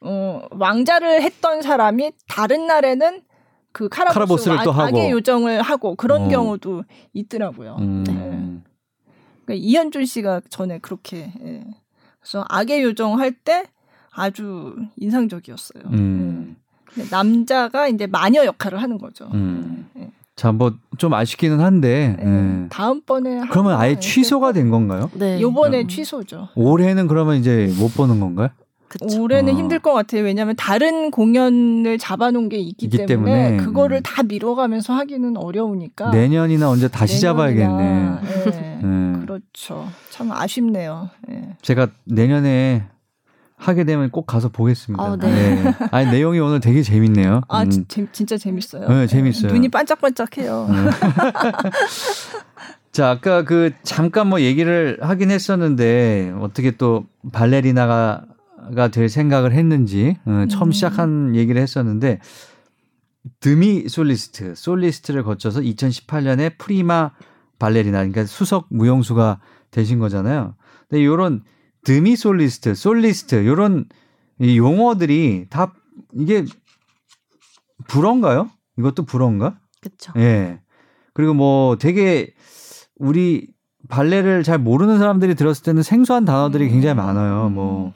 어, 왕자를 했던 사람이 다른 날에는 그 카라보스 카라보스를 또 하고 악의 요정을 하고 그런 어. 경우도 있더라고요. 음. 네. 그러니까 이현준 씨가 전에 그렇게 예. 그래서 악의 요정 할 때 아주 인상적이었어요. 음. 네. 남자가 이제 마녀 역할을 하는 거죠. 음. 네. 자, 뭐 좀 아쉽기는 한데 네. 네. 다음번에 그러면 아예 취소가 된 건가요? 네. 요번에 음. 취소죠. 올해는 그러면 이제 못 보는 건가요? 그쵸. 올해는 어. 힘들 것 같아요. 왜냐하면 다른 공연을 잡아놓은 게 있기, 때문에, 때문에, 그거를 음. 다 미뤄가면서 하기는 어려우니까 내년이나 언제 다시 잡아야겠네. 네. 네. 그렇죠. 참 아쉽네요. 네. 제가 내년에 하게 되면 꼭 가서 보겠습니다. 아, 네. 네. 아니 내용이 오늘 되게 재밌네요. 아 음. 지, 진짜 재밌어요. 네, 재밌어요. 눈이 반짝반짝해요. 네. [laughs] 자, 아까 그 잠깐 뭐 얘기를 하긴 했었는데 어떻게 또 발레리나가 될 생각을 했는지 어, 처음 음. 시작한 얘기를 했었는데 demi 솔리스트, 솔리스트를 거쳐서 2018년에 프리마 발레리나 그러니까 수석 무용수가 되신 거잖아요. 근데 이런 demi 솔리스트, 솔리스트 요런 이 용어들이 다 이게 불어인가요? 이것도 불어인가? 그렇죠. 예. 그리고 뭐 되게 우리 발레를 잘 모르는 사람들이 들었을 때는 생소한 단어들이 굉장히 많아요. 뭐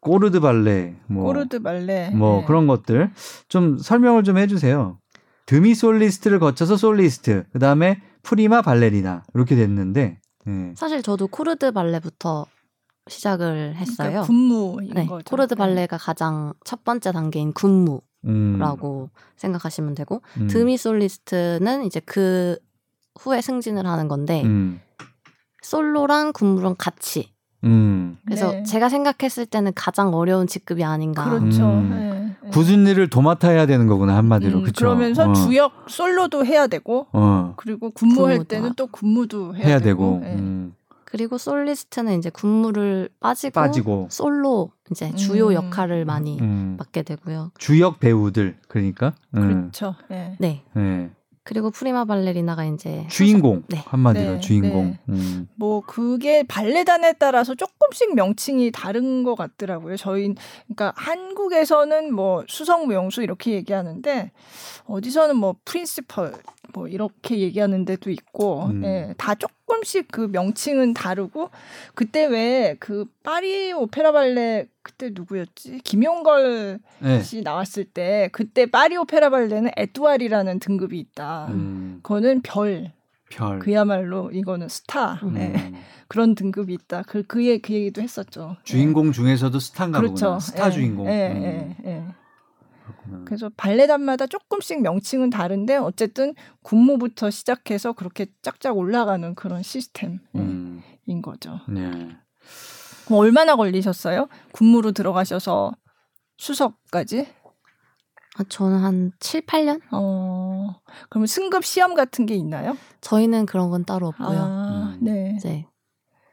꼬르드 발레, 뭐 꼬르드 ballet, 뭐 네. 그런 것들 좀 설명을 좀 해주세요. demi 솔리스트를 거쳐서 솔리스트, 그 다음에 프리마 발레리나 이렇게 됐는데 네. 사실 저도 corps de ballet부터 시작을 했어요. 그러니까 군무인 네, 거죠. corps de 네. ballet가 가장 첫 번째 단계인 군무 라고 음. 생각하시면 되고 음. demi 솔리스트는 이제 그 후에 승진을 하는 건데 음. 솔로랑 군무랑 같이. 음. 그래서 네. 제가 생각했을 때는 가장 어려운 직급이 아닌가. 그렇죠. 음. 네. 네. 굳은 일을 도맡아야 되는 거구나 한마디로. 음, 그렇죠. 그러면서 어. 주역 솔로도 해야 되고, 어. 그리고 군무할 때는 또 군무도 해야, 해야 되고. 되고. 네. 음. 그리고 솔리스트는 이제 군무를 빠지고, 빠지고. 솔로 이제 주요 음. 역할을 많이 음. 맡게 되고요. 주역 배우들 그러니까. 그렇죠. 네. 네. 네. 그리고 프리마 발레리나가 이제 주인공 네. 한마디로 네, 주인공. 네. 음. 뭐 그게 발레단에 따라서 조금씩 명칭이 다른 것 같더라고요. 저희 그러니까 한국에서는 뭐 수성 무용수 이렇게 얘기하는데 어디서는 뭐 프린시펄 뭐 이렇게 얘기하는 데도 있고 음. 예, 다 조금씩 그 명칭은 다르고 그때 왜 그 파리 오페라 발레 그때 누구였지 김용걸 네. 씨 나왔을 때 그때 파리 오페라 발레는 에뚜알이라는 등급이 있다. 음. 그거는 별. 별. 그야말로 이거는 스타. 음. 네. [laughs] 그런 등급이 있다. 그, 그, 그 얘기도 했었죠. 주인공 네. 중에서도 스타인가 그렇죠. 보구나. 스타 예, 주인공. 예, 예, 예. 그렇구나. 그래서 발레단마다 조금씩 명칭은 다른데 어쨌든 군무부터 시작해서 그렇게 짝짝 올라가는 그런 시스템인 음. 거죠. 네. 그럼 얼마나 걸리셨어요? 군무로 들어가셔서 수석까지? 아, 저는 한 7, 8년? 어. 그러면 승급 시험 같은 게 있나요? 저희는 그런 건 따로 없고요. 아, 음. 네. 이제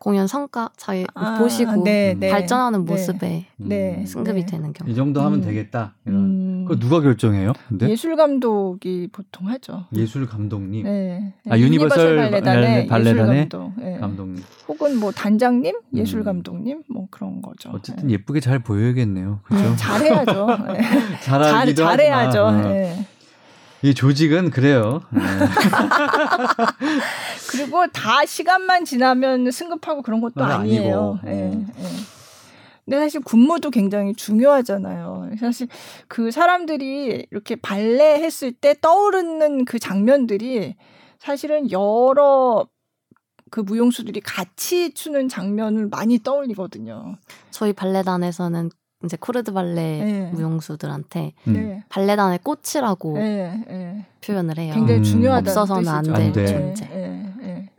공연 성과 잘 아, 보시고 네, 네, 발전하는 네. 모습에 네, 승급이 네. 되는 경우. 이 정도 하면 음. 되겠다. 이런. 음. 그 누가 결정해요? 근데? 예술 감독이 보통 하죠. 예술 감독님. 네. 아 유니버설 발레단의 발레단의 감독. 네. 감독님. 혹은 뭐 단장님, 예술 음. 감독님, 뭐 그런 거죠. 어쨌든 네. 예쁘게 잘 보여야겠네요. 그렇죠? 음, 잘해야죠. [laughs] 네. 잘 잘해야죠. 네. 이 조직은 그래요. 네. [laughs] 그리고 다 시간만 지나면 승급하고 그런 것도 아니에요. 예. 네, 네. 근데 사실 군무도 굉장히 중요하잖아요. 사실 그 사람들이 이렇게 발레 했을 때 떠오르는 그 장면들이 사실은 여러 그 무용수들이 같이 추는 장면을 많이 떠올리거든요. 저희 발레단에서는 이제 코르드 발레 네. 무용수들한테 네. 발레단의 꽃이라고 네. 네. 표현을 해요. 굉장히 음. 중요하다. 없어서는 안 될 존재. 네, 네,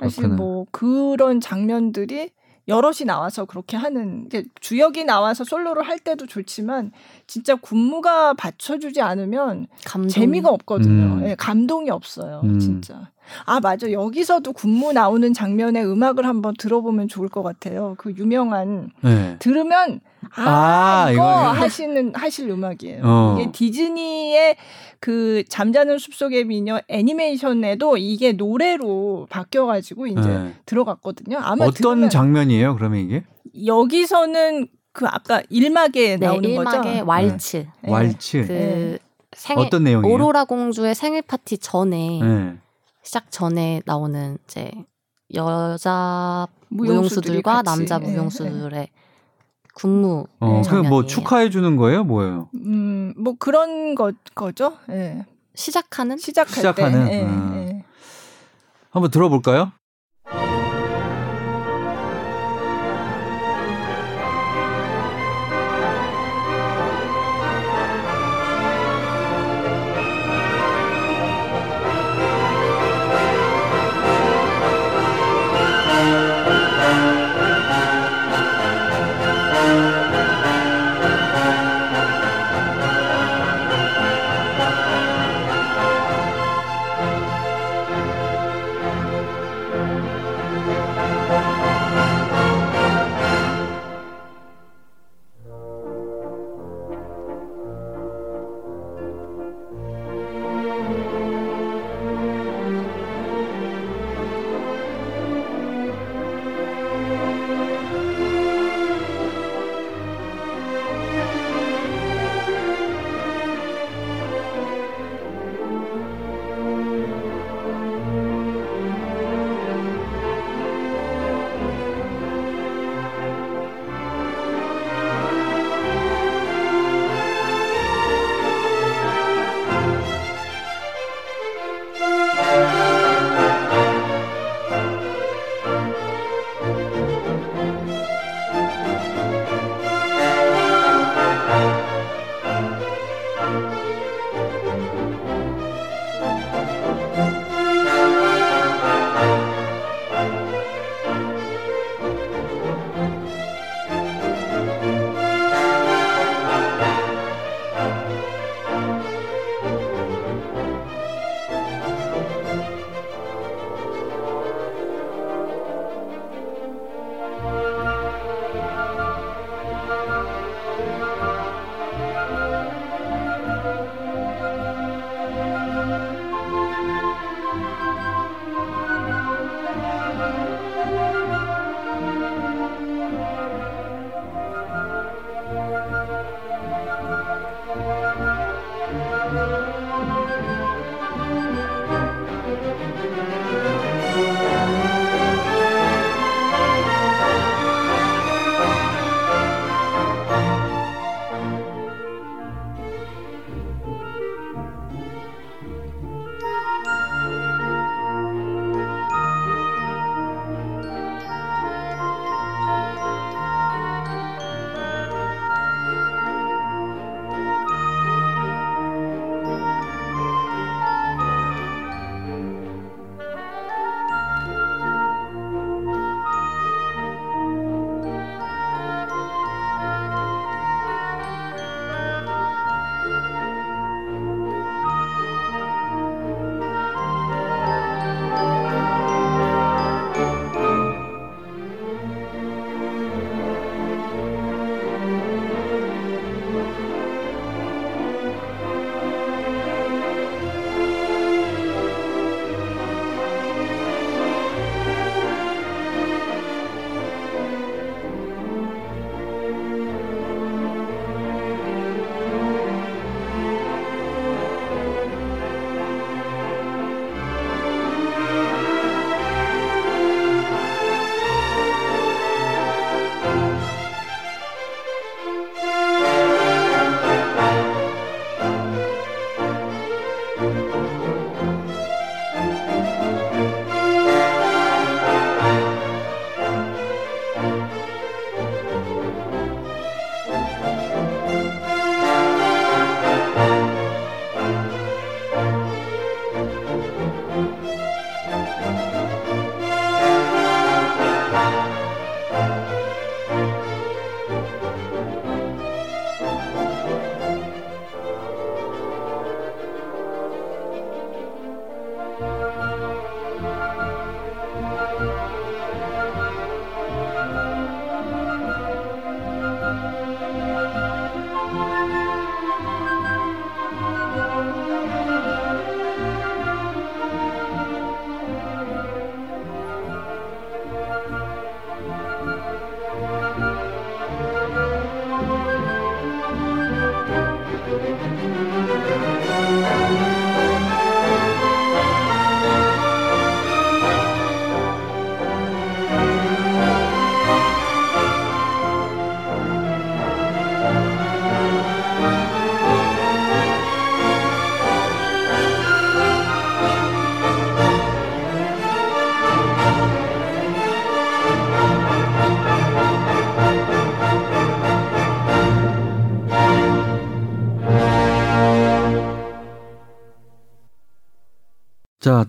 사실 그렇구나. 뭐 그런 장면들이 여럿이 나와서 그렇게 하는 주역이 나와서 솔로를 할 때도 좋지만 진짜 군무가 받쳐주지 않으면 감동. 재미가 없거든요. 음. 네, 감동이 없어요, 음. 진짜. 아 맞아 여기서도 군무 나오는 장면의 음악을 한번 들어보면 좋을 것 같아요. 그 유명한 네. 들으면 아, 아 이거, 이거 하시는 하실 음악이에요. 어. 이게 디즈니의 그 잠자는 숲속의 미녀 애니메이션에도 이게 노래로 바뀌어가지고 이제 네. 들어갔거든요. 아마 어떤 장면이에요? 그러면 이게 여기서는 그 아까 일막에 네, 나오는 일막의 거죠. 왈츠. 네. 왈츠. 그 네. 생일 어떤 내용이에요? 오로라 공주의 생일 파티 전에 네. 시작 전에 나오는 이제 여자 무용수들과 남자 무용수들의 군무. 어, 그뭐 축하해 주는 거예요, 뭐예요? 음, 뭐 그런 거 거죠. 예. 시작하는 시작할 시작하는. 때. 예, 음. 예. 한번 들어볼까요?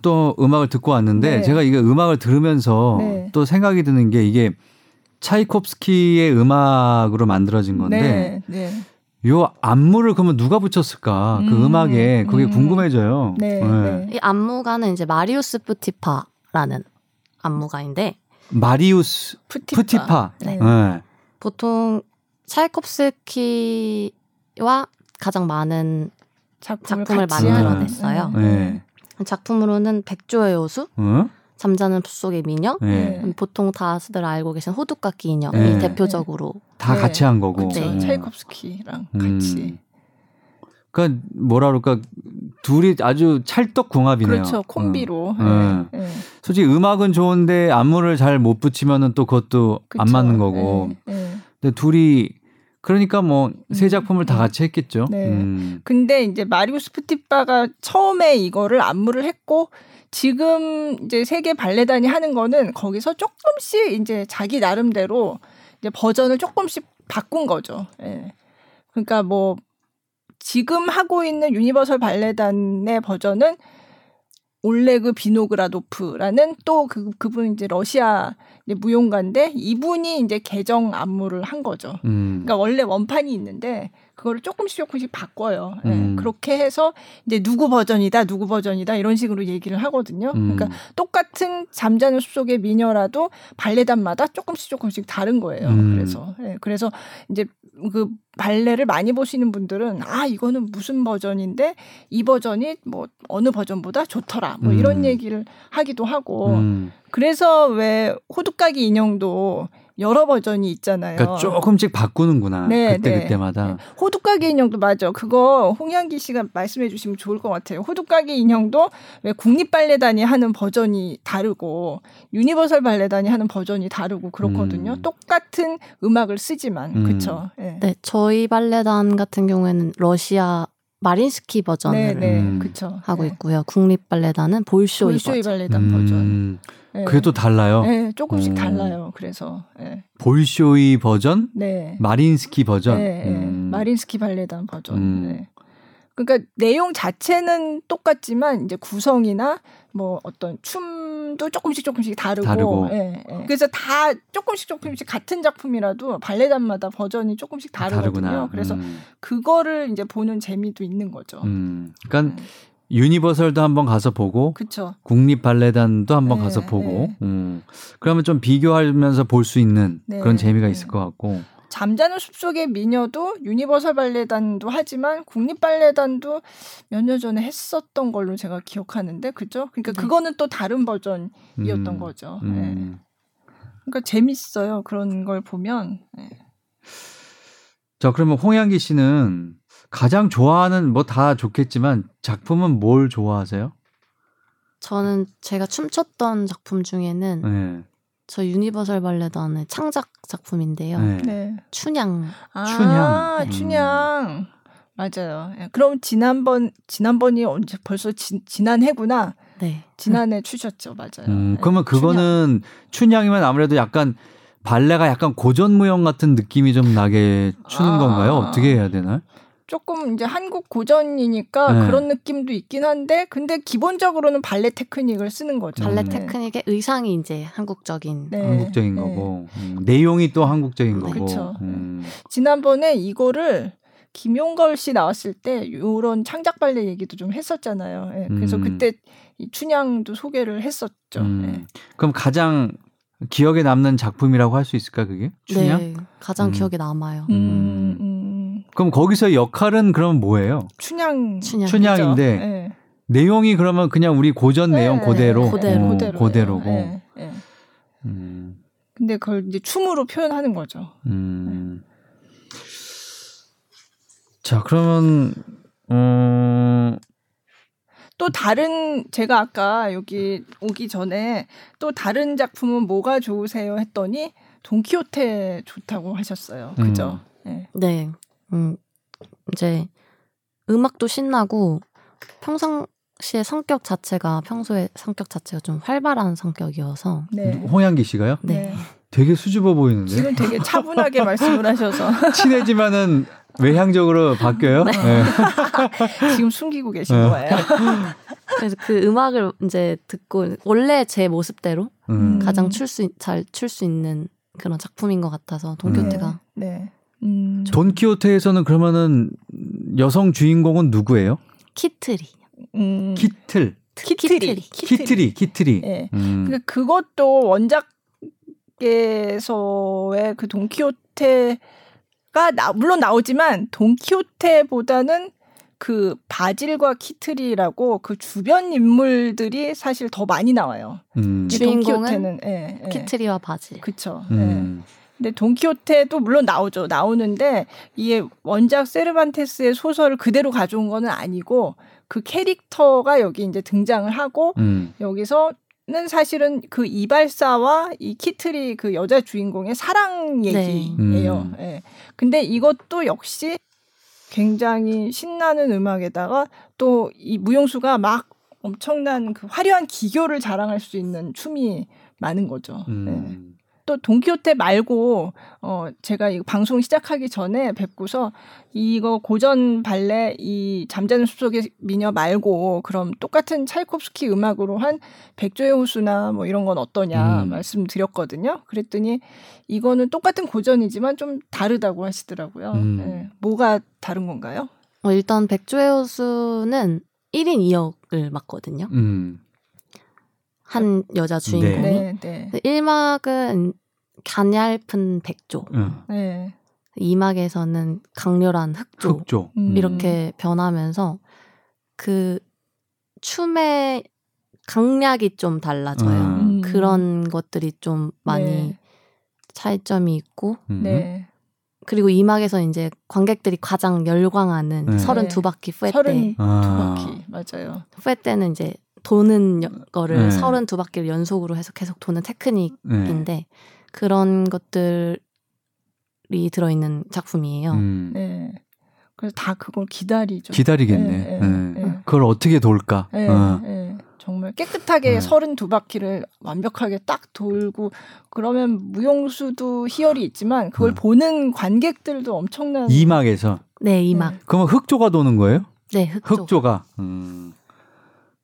또 음악을 듣고 왔는데 네. 제가 이게 음악을 들으면서 네. 또 생각이 드는 게 이게 차이콥스키의 음악으로 만들어진 건데 네. 네. 요 안무를 그러면 누가 붙였을까? 그 음, 그 음악에 그게 음. 궁금해져요. 네, 네. 네. 이 안무가는 이제 마리우스 푸티파라는 안무가인데 마리우스 푸티파. 푸티파. 네. 네. 보통 차이콥스키와 가장 많은 작품을, 작품을 만들어냈어요. 네. 작품으로는 백조의 여수, 어? 잠자는 숲속의 미녀, 네. 음, 보통 다들 알고 계신 호두깎이 인형이 네. 대표적으로 다 네. 같이 한 거고. 네. 차이콥스키랑 음. 같이. 그러니까 뭐라 그럴까 둘이 아주 찰떡궁합이네요. 그렇죠 콤비로. 네. 솔직히 음악은 좋은데 안무를 잘 못 붙이면은 또 그것도 그쵸. 안 맞는 거고. 네. 근데 둘이 그러니까 뭐세 음. 작품을 다 같이 했겠죠. 네. 음. 근데 이제 마리우스 프티파가 처음에 이거를 안무를 했고 지금 이제 세계 발레단이 하는 거는 거기서 조금씩 이제 자기 나름대로 이제 버전을 조금씩 바꾼 거죠. 예. 그러니까 뭐 지금 하고 있는 유니버설 발레단의 버전은 올레그 비노그라도프라는 또 그 그분 이제 러시아 무용가인데 이분이 이제 개정 안무를 한 거죠. 음. 그러니까 원래 원판이 있는데 그거를 조금씩 조금씩 바꿔요. 예, 음. 네, 그렇게 해서 이제 누구 버전이다, 누구 버전이다 이런 식으로 얘기를 하거든요. 음. 그러니까 똑같은 잠자는 숲속의 미녀라도 발레단마다 조금씩 조금씩 다른 거예요. 음. 그래서 네, 그래서 이제 그 발레를 많이 보시는 분들은 아 이거는 무슨 버전인데 이 버전이 뭐 어느 버전보다 좋더라 뭐 이런 음. 얘기를 하기도 하고 음. 그래서 왜 호두까기 인형도 여러 버전이 있잖아요. 그러니까 조금씩 바꾸는구나. 네, 그때 네. 그때마다. 네. 호두까기 인형도 맞아. 그거 홍양기 씨가 말씀해 주시면 좋을 것 같아요. 호두까기 인형도 왜 국립발레단이 하는 버전이 다르고 유니버설 발레단이 하는 버전이 다르고 그렇거든요. 음. 똑같은 음악을 쓰지만 음. 그렇죠. 네. 네, 저희 발레단 같은 경우에는 러시아 마린스키 버전을 네, 네. 음. 하고 네. 있고요. 국립 발레단은 볼쇼이, 볼쇼이 버전. 발레단 버전. 음. 네. 그게 또 달라요? 네, 조금씩 음. 달라요. 그래서 네. 볼쇼이 버전, 네. 마린스키 버전, 네, 네. 음. 마린스키 발레단 버전. 음. 네. 그러니까 내용 자체는 똑같지만 이제 구성이나 뭐 어떤 춤도 조금씩 조금씩 다르고, 다르고. 예, 예. 그래서 다 조금씩 조금씩 같은 작품이라도 발레단마다 버전이 조금씩 다르거든요. 다르구나. 그래서 음. 그거를 이제 보는 재미도 있는 거죠. 음. 그러니까 네. 유니버설도 한번 가서 보고 그쵸. 국립 발레단도 한번 네, 가서 보고 네. 음. 그러면 좀 비교하면서 볼 수 있는 네, 그런 재미가 네. 있을 것 같고 잠자는 숲속의 미녀도 유니버설 발레단도 하지만 국립 발레단도 몇 년 전에 했었던 걸로 제가 기억하는데 그죠? 그러니까 네. 그거는 또 다른 버전이었던 음, 거죠. 음. 네. 그러니까 재밌어요 그런 걸 보면. 자 그러면 홍양기 씨는 가장 좋아하는 뭐 다 좋겠지만 작품은 뭘 좋아하세요? 저는 제가 춤췄던 작품 중에는 네. 저 유니버설 발레단의 창작 작품인데요. 네. 네. 춘향. 아, 춘향. 춘향. 맞아요. 예, 그럼 지난번 지난번이 언제 벌써 지, 지난 해구나. 네. 지난해 추셨죠, 맞아요. 음, 예, 그러면 그거는 춘향. 이면 아무래도 약간 발레가 약간 고전 무용 같은 느낌이 좀 나게 추는 아. 건가요? 어떻게 해야 되나? 조금 이제 한국 고전이니까 네. 그런 느낌도 있긴 한데 근데 기본적으로는 발레 테크닉을 쓰는 거죠. 발레 네. 테크닉의 의상이 이제 한국적인 네. 한국적인 네. 거고 음, 내용이 또 한국적인 거고. 그렇죠. 음. 지난번에 이거를 김용걸 씨 나왔을 때 요런 창작 발레 얘기도 좀 했었잖아요. 예, 그래서 음. 그때 이 춘향도 소개를 했었죠. 음. 예. 그럼 가장 기억에 남는 작품이라고 할 수 있을까 그게? 춘향? 네, 가장 음. 기억에 남아요. 음. 그럼 거기서 역할은 그러면 뭐예요? 춘향. 춘향. 인데 네. 내용이 그러면 그냥 우리 고전 내용 네. 그대로 그대로 어, 그대로고. 네. 네. 음. 근데 그걸 이제 춤으로 표현하는 거죠. 음. 자, 그러면 어... 또 다른 제가 아까 여기 오기 전에 또 다른 작품은 뭐가 좋으세요 했더니 돈키호테 좋다고 하셨어요. 그죠? 음. 네. 네. 음, 이제 음악도 신나고 평상시의 성격 자체가 평소에 성격 자체가 좀 활발한 성격이어서 네. 홍양기 씨가요? 네. 네. 되게 수줍어 보이는데 지금 되게 차분하게 말씀을 하셔서 [laughs] 친해지면은 외향적으로 바뀌어요? 네. 네. [laughs] 지금 숨기고 계신 네. 거예요. 그래서 그 음악을 이제 듣고 원래 제 모습대로 음. 가장 출 수 잘 출 수 있는 그런 작품인 것 같아서 돈키호테가 네. 네. 음. 돈키호테에서는 그러면은 여성 주인공은 누구예요? 키트리. 음. 키틀. 키트리. 키트리. 키트리. 네. 음. 그러니까 그것도 원작에서의 그 돈키호테가 나, 물론 나오지만 돈키호테보다는 그 바질과 키트리라고 그 주변 인물들이 사실 더 많이 나와요. 음. 주인공은 예, 예. 키트리와 바질. 그렇죠. 음. 예. 근데 돈키호테도 물론 나오죠. 나오는데 이게 원작 세르반테스의 소설을 그대로 가져온 거는 아니고 그 캐릭터가 여기 이제 등장을 하고 음. 여기서 는 사실은 그 이발사와 이 키트리 그 여자 주인공의 사랑 네. 얘기예요. 네. 음. 네. 근데 이것도 역시 굉장히 신나는 음악에다가 또 이 무용수가 막 엄청난 그 화려한 기교를 자랑할 수 있는 춤이 많은 거죠. 음. 네. 또 동키호테 말고 어 제가 이 방송 시작하기 전에 뵙고서 이거 고전 발레 이 잠자는 숲속의 미녀 말고 그럼 똑같은 차이콥스키 음악으로 한 백조의 호수나 뭐 이런 건 어떠냐 음. 말씀드렸거든요. 그랬더니 이거는 똑같은 고전이지만 좀 다르다고 하시더라고요. 음. 네. 뭐가 다른 건가요? 어, 일단 백조의 호수는 1인 2역을 맡거든요. 음. 한 여자 주인공이. 네, 네. 1막은 가냘픈 백조. 음. 네. 2막에서는 강렬한 흑조. 흑조. 음. 이렇게 변하면서 그 춤의 강약이 좀 달라져요. 음. 그런 것들이 좀 많이 네. 차이점이 있고. 음. 네. 그리고 2막에서 이제 관객들이 가장 열광하는 네. 32바퀴 후에 때. 32바퀴. 아. 맞아요. 후에 때는 이제 도는 거를 네. 32바퀴를 연속으로 해서 계속 도는 테크닉인데 네. 그런 것들이 들어있는 작품이에요. 음. 네. 그래서 다 그걸 기다리죠. 기다리겠네. 네, 네, 네. 그걸 어떻게 돌까? 어. 정말 깨끗하게 네. 32바퀴를 완벽하게 딱 돌고 그러면 무용수도 희열이 있지만 그걸 보는 관객들도 엄청난 2막에서 네, 2막. 그러면 흑조가 도는 거예요? 네, 흑조. 흑조가. 음.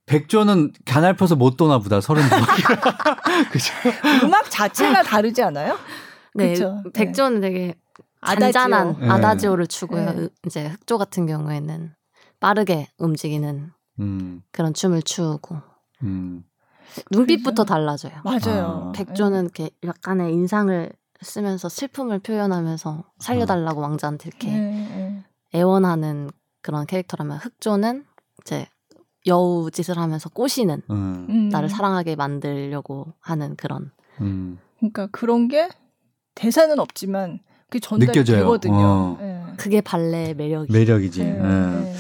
백조는 가날퍼서 못 도나 보다 서른 두 [laughs] [laughs] 그죠? 음악 자체가 다르지 않아요? 네, 그쵸? 백조는 네. 되게 잔잔한 아다지오. 아다지오를 추고요. 네. 이제 흑조 같은 경우에는 빠르게 움직이는 음. 그런 춤을 추고 음. 눈빛부터 그래서? 달라져요. 맞아요. 아. 백조는 이렇게 약간의 인상을 쓰면서 슬픔을 표현하면서 살려달라고 아. 왕자한테 이렇게 네, 네. 애원하는 그런 캐릭터라면 흑조는 이제 여우 짓을 하면서 꼬시는 음. 음. 나를 사랑하게 만들려고 하는 그런. 음. 그러니까 그런 게 대사는 없지만 그 전달이 느껴져요. 되거든요. 어. 네. 그게 발레 매력이 매력이지. 네. 네.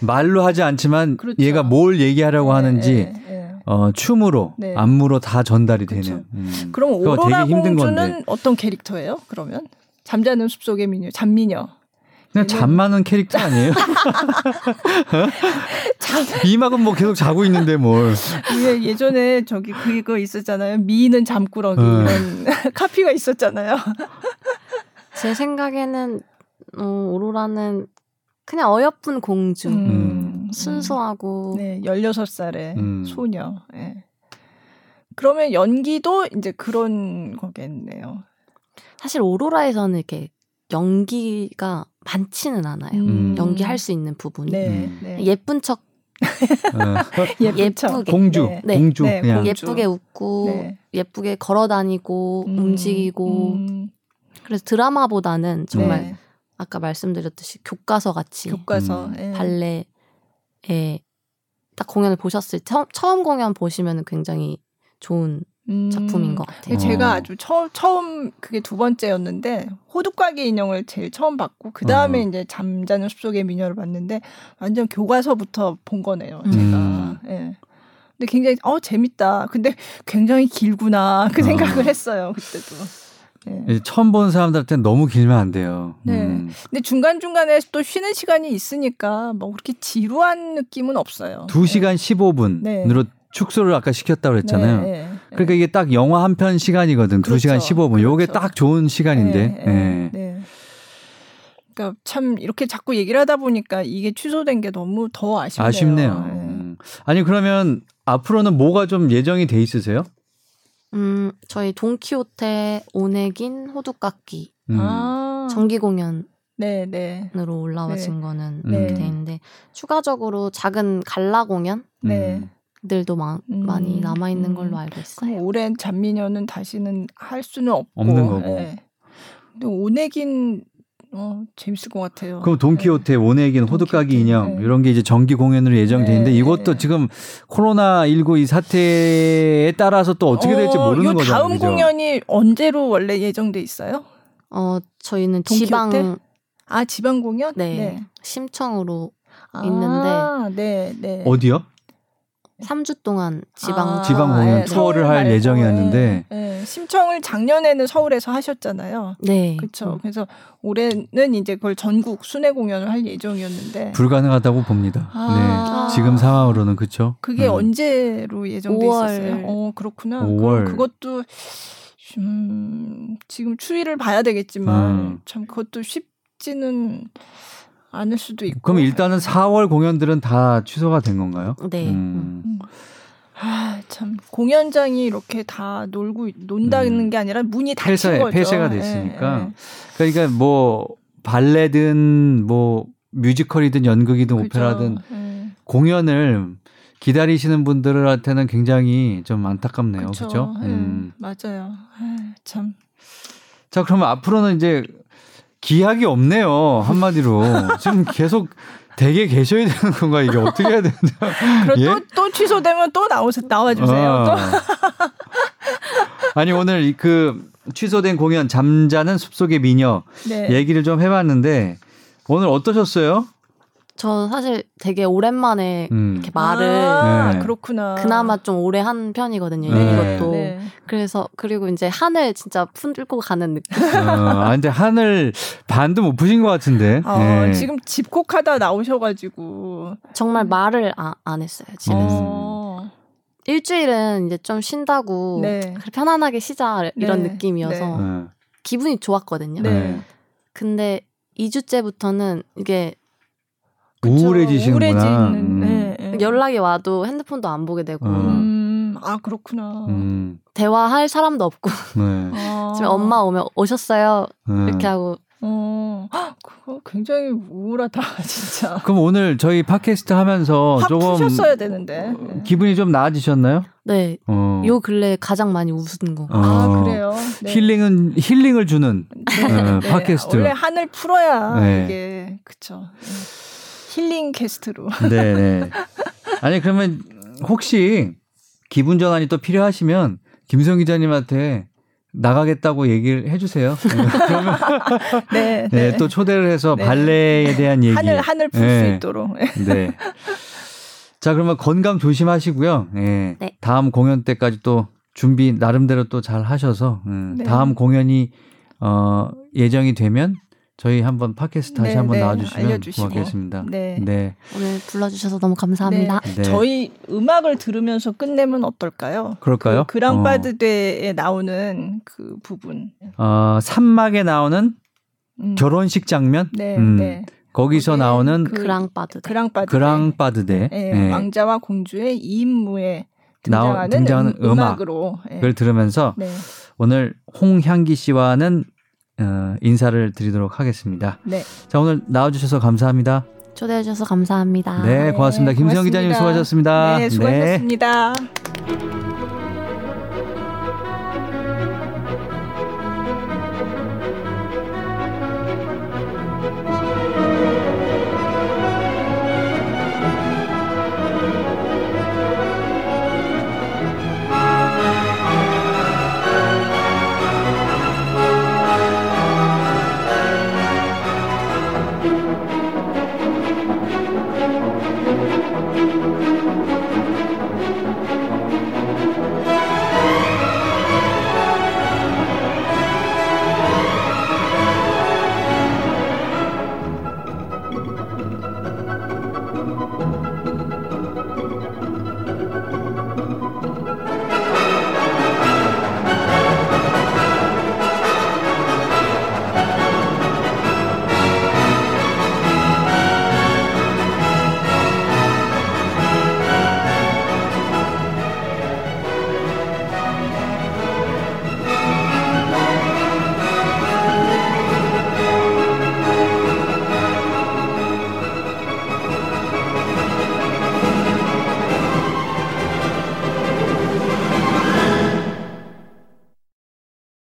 말로 하지 않지만 그렇죠. 얘가 뭘 얘기하려고 네, 하는지 네, 어, 춤으로 안무로 다 전달이 그렇죠. 되는. 음. 그럼 오로라 공주는 어떤 캐릭터예요? 그러면 잠자는 숲속의 미녀, 잠미녀. 그냥 잠 많은 캐릭터 아니에요? [laughs] 이막은 뭐 계속 자고 있는데 뭘. 예, 예전에 저기 그거 있었잖아요. 미는 잠꾸러기 어. 이런 [laughs] 카피가 있었잖아요. 제 생각에는 어, 오로라는 그냥 어여쁜 공주. 음, 음. 순수하고. 네, 16살의 음. 소녀. 네. 그러면 연기도 이제 그런 거겠네요. 사실 오로라에서는 이렇게 연기가 많지는 않아요. 음. 연기할 수 있는 부분이 네, 음. 네. 예쁜 척 어. [laughs] 예쁘게 공주 네. 공주 네, 그냥. 예쁘게 웃고 네. 예쁘게 걸어 다니고 음, 움직이고 음. 그래서 드라마보다는 정말 네. 아까 말씀드렸듯이 교과서 같이 교과서 음. 예. 발레에 딱 공연을 보셨을 때 처음, 처음 공연 보시면 굉장히 좋은 음. 작품인 것 같아요. 제가 아주 처, 처음 그게 두 번째였는데 호두까기 인형을 제일 처음 봤고 그 다음에 어. 이제 잠자는 숲속의 미녀를 봤는데 완전 교과서부터 본 거네요. 제가. 음. 예. 근데 굉장히 어 재밌다. 근데 굉장히 길구나 그 어. 생각을 어. 했어요 그때도. 네. 처음 본 사람들한테는 너무 길면 안 돼요. 네. 음. 근데 중간 중간에 또 쉬는 시간이 있으니까 뭐 그렇게 지루한 느낌은 없어요. 2 시간 네. 15분으로 축소를 아까 시켰다고 그랬잖아요. 네, 네, 그러니까 이게 딱 영화 한 편 시간이거든. 그렇죠. 2시간 15분. 그렇죠. 요게 딱 좋은 시간인데. 네, 네, 네. 그러니까 참 이렇게 자꾸 얘기를 하다 보니까 이게 취소된 게 너무 더 아쉽네요. 아쉽네요. 음. 아니 그러면 앞으로는 뭐가 좀 예정이 돼 있으세요? 음, 저희 돈키호테, 오네긴, 호두깎기 음. 아. 정기 공연 네, 네. 으로 올라와진 네. 거는 네. 이렇게 돼 있는데 추가적으로 작은 갈라 공연 네. 들도 마, 음, 많이 남아 있는 걸로 음. 알고 있어요. 오랜 잔미녀는 다시는 할 수는 없고. 없는 거고. 네. 근데 오네긴 어, 재밌을 것 같아요. 그럼 돈키호테, 네. 오네긴, 호두까기 인형 네. 이런 게 이제 정기 공연으로 예정돼 있는데 네. 이것도 지금 코로나 19이 사태에 따라서 또 어떻게 될지 어, 모르는 거죠. 다음 그죠? 공연이 언제로 원래 예정돼 있어요? 어, 저희는 돈키호테? 지방 아 지방 공연? 네, 네. 심청으로 아, 있는데 네, 네. 어디요? 3주 동안 지방 아, 지방 공연 네, 투어를 할 말고, 예정이었는데 네, 네. 심청을 작년에는 서울에서 하셨잖아요. 네. 그렇죠. 그래서 올해는 이제 그걸 전국 순회 공연을 할 예정이었는데 불가능하다고 봅니다. 아~ 네. 지금 상황으로는 그렇죠. 그게 음. 언제로 예정돼 5월. 있었어요? 어, 그렇구나. 5월. 그것도 음, 지금 추이를 봐야 되겠지만 음. 참 그것도 쉽지는 않을 수도 있고. 그럼 일단은 4월 공연들은 다 취소가 된 건가요? 네. 음. 음. 아, 참 공연장이 이렇게 다 놀고 논다는 음. 게 아니라 문이 닫힌 폐쇄, 거죠. 폐쇄가 됐으니까. 네, 네. 그러니까 뭐 발레든 뭐 뮤지컬이든 연극이든 그죠. 오페라든 네. 공연을 기다리시는 분들한테는 굉장히 좀 안타깝네요. 그렇죠? 음. 맞아요. 아, 참. 자, 그러면 앞으로는 이제 기약이 없네요. 한마디로. 지금 계속 되게 계셔야 되는 건가 이게 어떻게 해야 되냐. 그럼 예? 또, 또 취소되면 또 나오세 나와주세요. 아. [laughs] 아니 오늘 그 취소된 공연 잠자는 숲속의 미녀 네. 얘기를 좀 해봤는데 오늘 어떠셨어요? 저 사실 되게 오랜만에 음. 이렇게 말을 아, 네. 그렇구나. 그나마 좀 오래 한 편이거든요. 네. 이것도. 네. 그래서 그리고 이제 하늘 진짜 풀고 가는 느낌. 어, 아, 근데 하늘 반도 못 푸신 것 같은데. 어, 네. 지금 집콕하다 나오셔가지고 정말 말을 아, 안 했어요 집에서. 어. 일주일은 이제 좀 쉰다고 네. 편안하게 쉬자 이런 네. 느낌이어서 네. 기분이 좋았거든요. 근데 2주째부터는 이게 우울해지시는구나. 음. 네, 네. 연락이 와도 핸드폰도 안 보게 되고. 음, 아 그렇구나. 음. 대화할 사람도 없고. 네. 아. 지금 엄마 오면 오셨어요. 네. 이렇게 하고. 어, 그거 굉장히 우울하다 [laughs] 진짜. 그럼 오늘 저희 팟캐스트 하면서 조금 푸셨어야 되는데 네. 기분이 좀 나아지셨나요? 네. 어. 요 근래 가장 많이 웃은 거. 어. 아 그래요. 네. 힐링은 힐링을 주는 네. 어, 팟캐스트. 원래 하늘 풀어야 이게 그쵸. 힐링 게스트로. 네, 네. 아니 그러면 혹시 기분 전환이 또 필요하시면 김성 기자님한테 나가겠다고 얘기를 해주세요. [laughs] 그러면 네, 네, 네, 또 초대를 해서 네. 발레에 대한 얘기 하늘 하늘 풀수 네. 있도록. 네. 자 그러면 건강 조심하시고요. 네. 네. 다음 공연 때까지 또 준비 나름대로 또 잘 하셔서 음, 네. 다음 공연이 어, 예정이 되면 저희 한번 팟캐스트 다시 네, 한번 네, 나와주시면 알려주시고. 고맙겠습니다. 네. 네. 오늘 불러주셔서 너무 감사합니다. 네. 네. 저희 음악을 들으면서 끝내면 어떨까요? 그럴까요? 그 그랑바드대에 어. 나오는 그 부분. 어, 산막에 나오는 음. 결혼식 장면. 네. 음. 네. 거기서 나오는 그 그랑바드 그랑바드 그랑바드대 네, 네. 왕자와 공주의 이인무에 등장하는, 등장하는 음, 악으로 네. 들으면서 네. 오늘 홍향기 씨와는 어, 인사를 드리도록 하겠습니다. 네. 자 오늘 나와주셔서 감사합니다. 초대해 주셔서 감사합니다. 네, 고맙습니다. 네, 김수영 기자님 수고하셨습니다. 네, 수고하셨습니다. 네.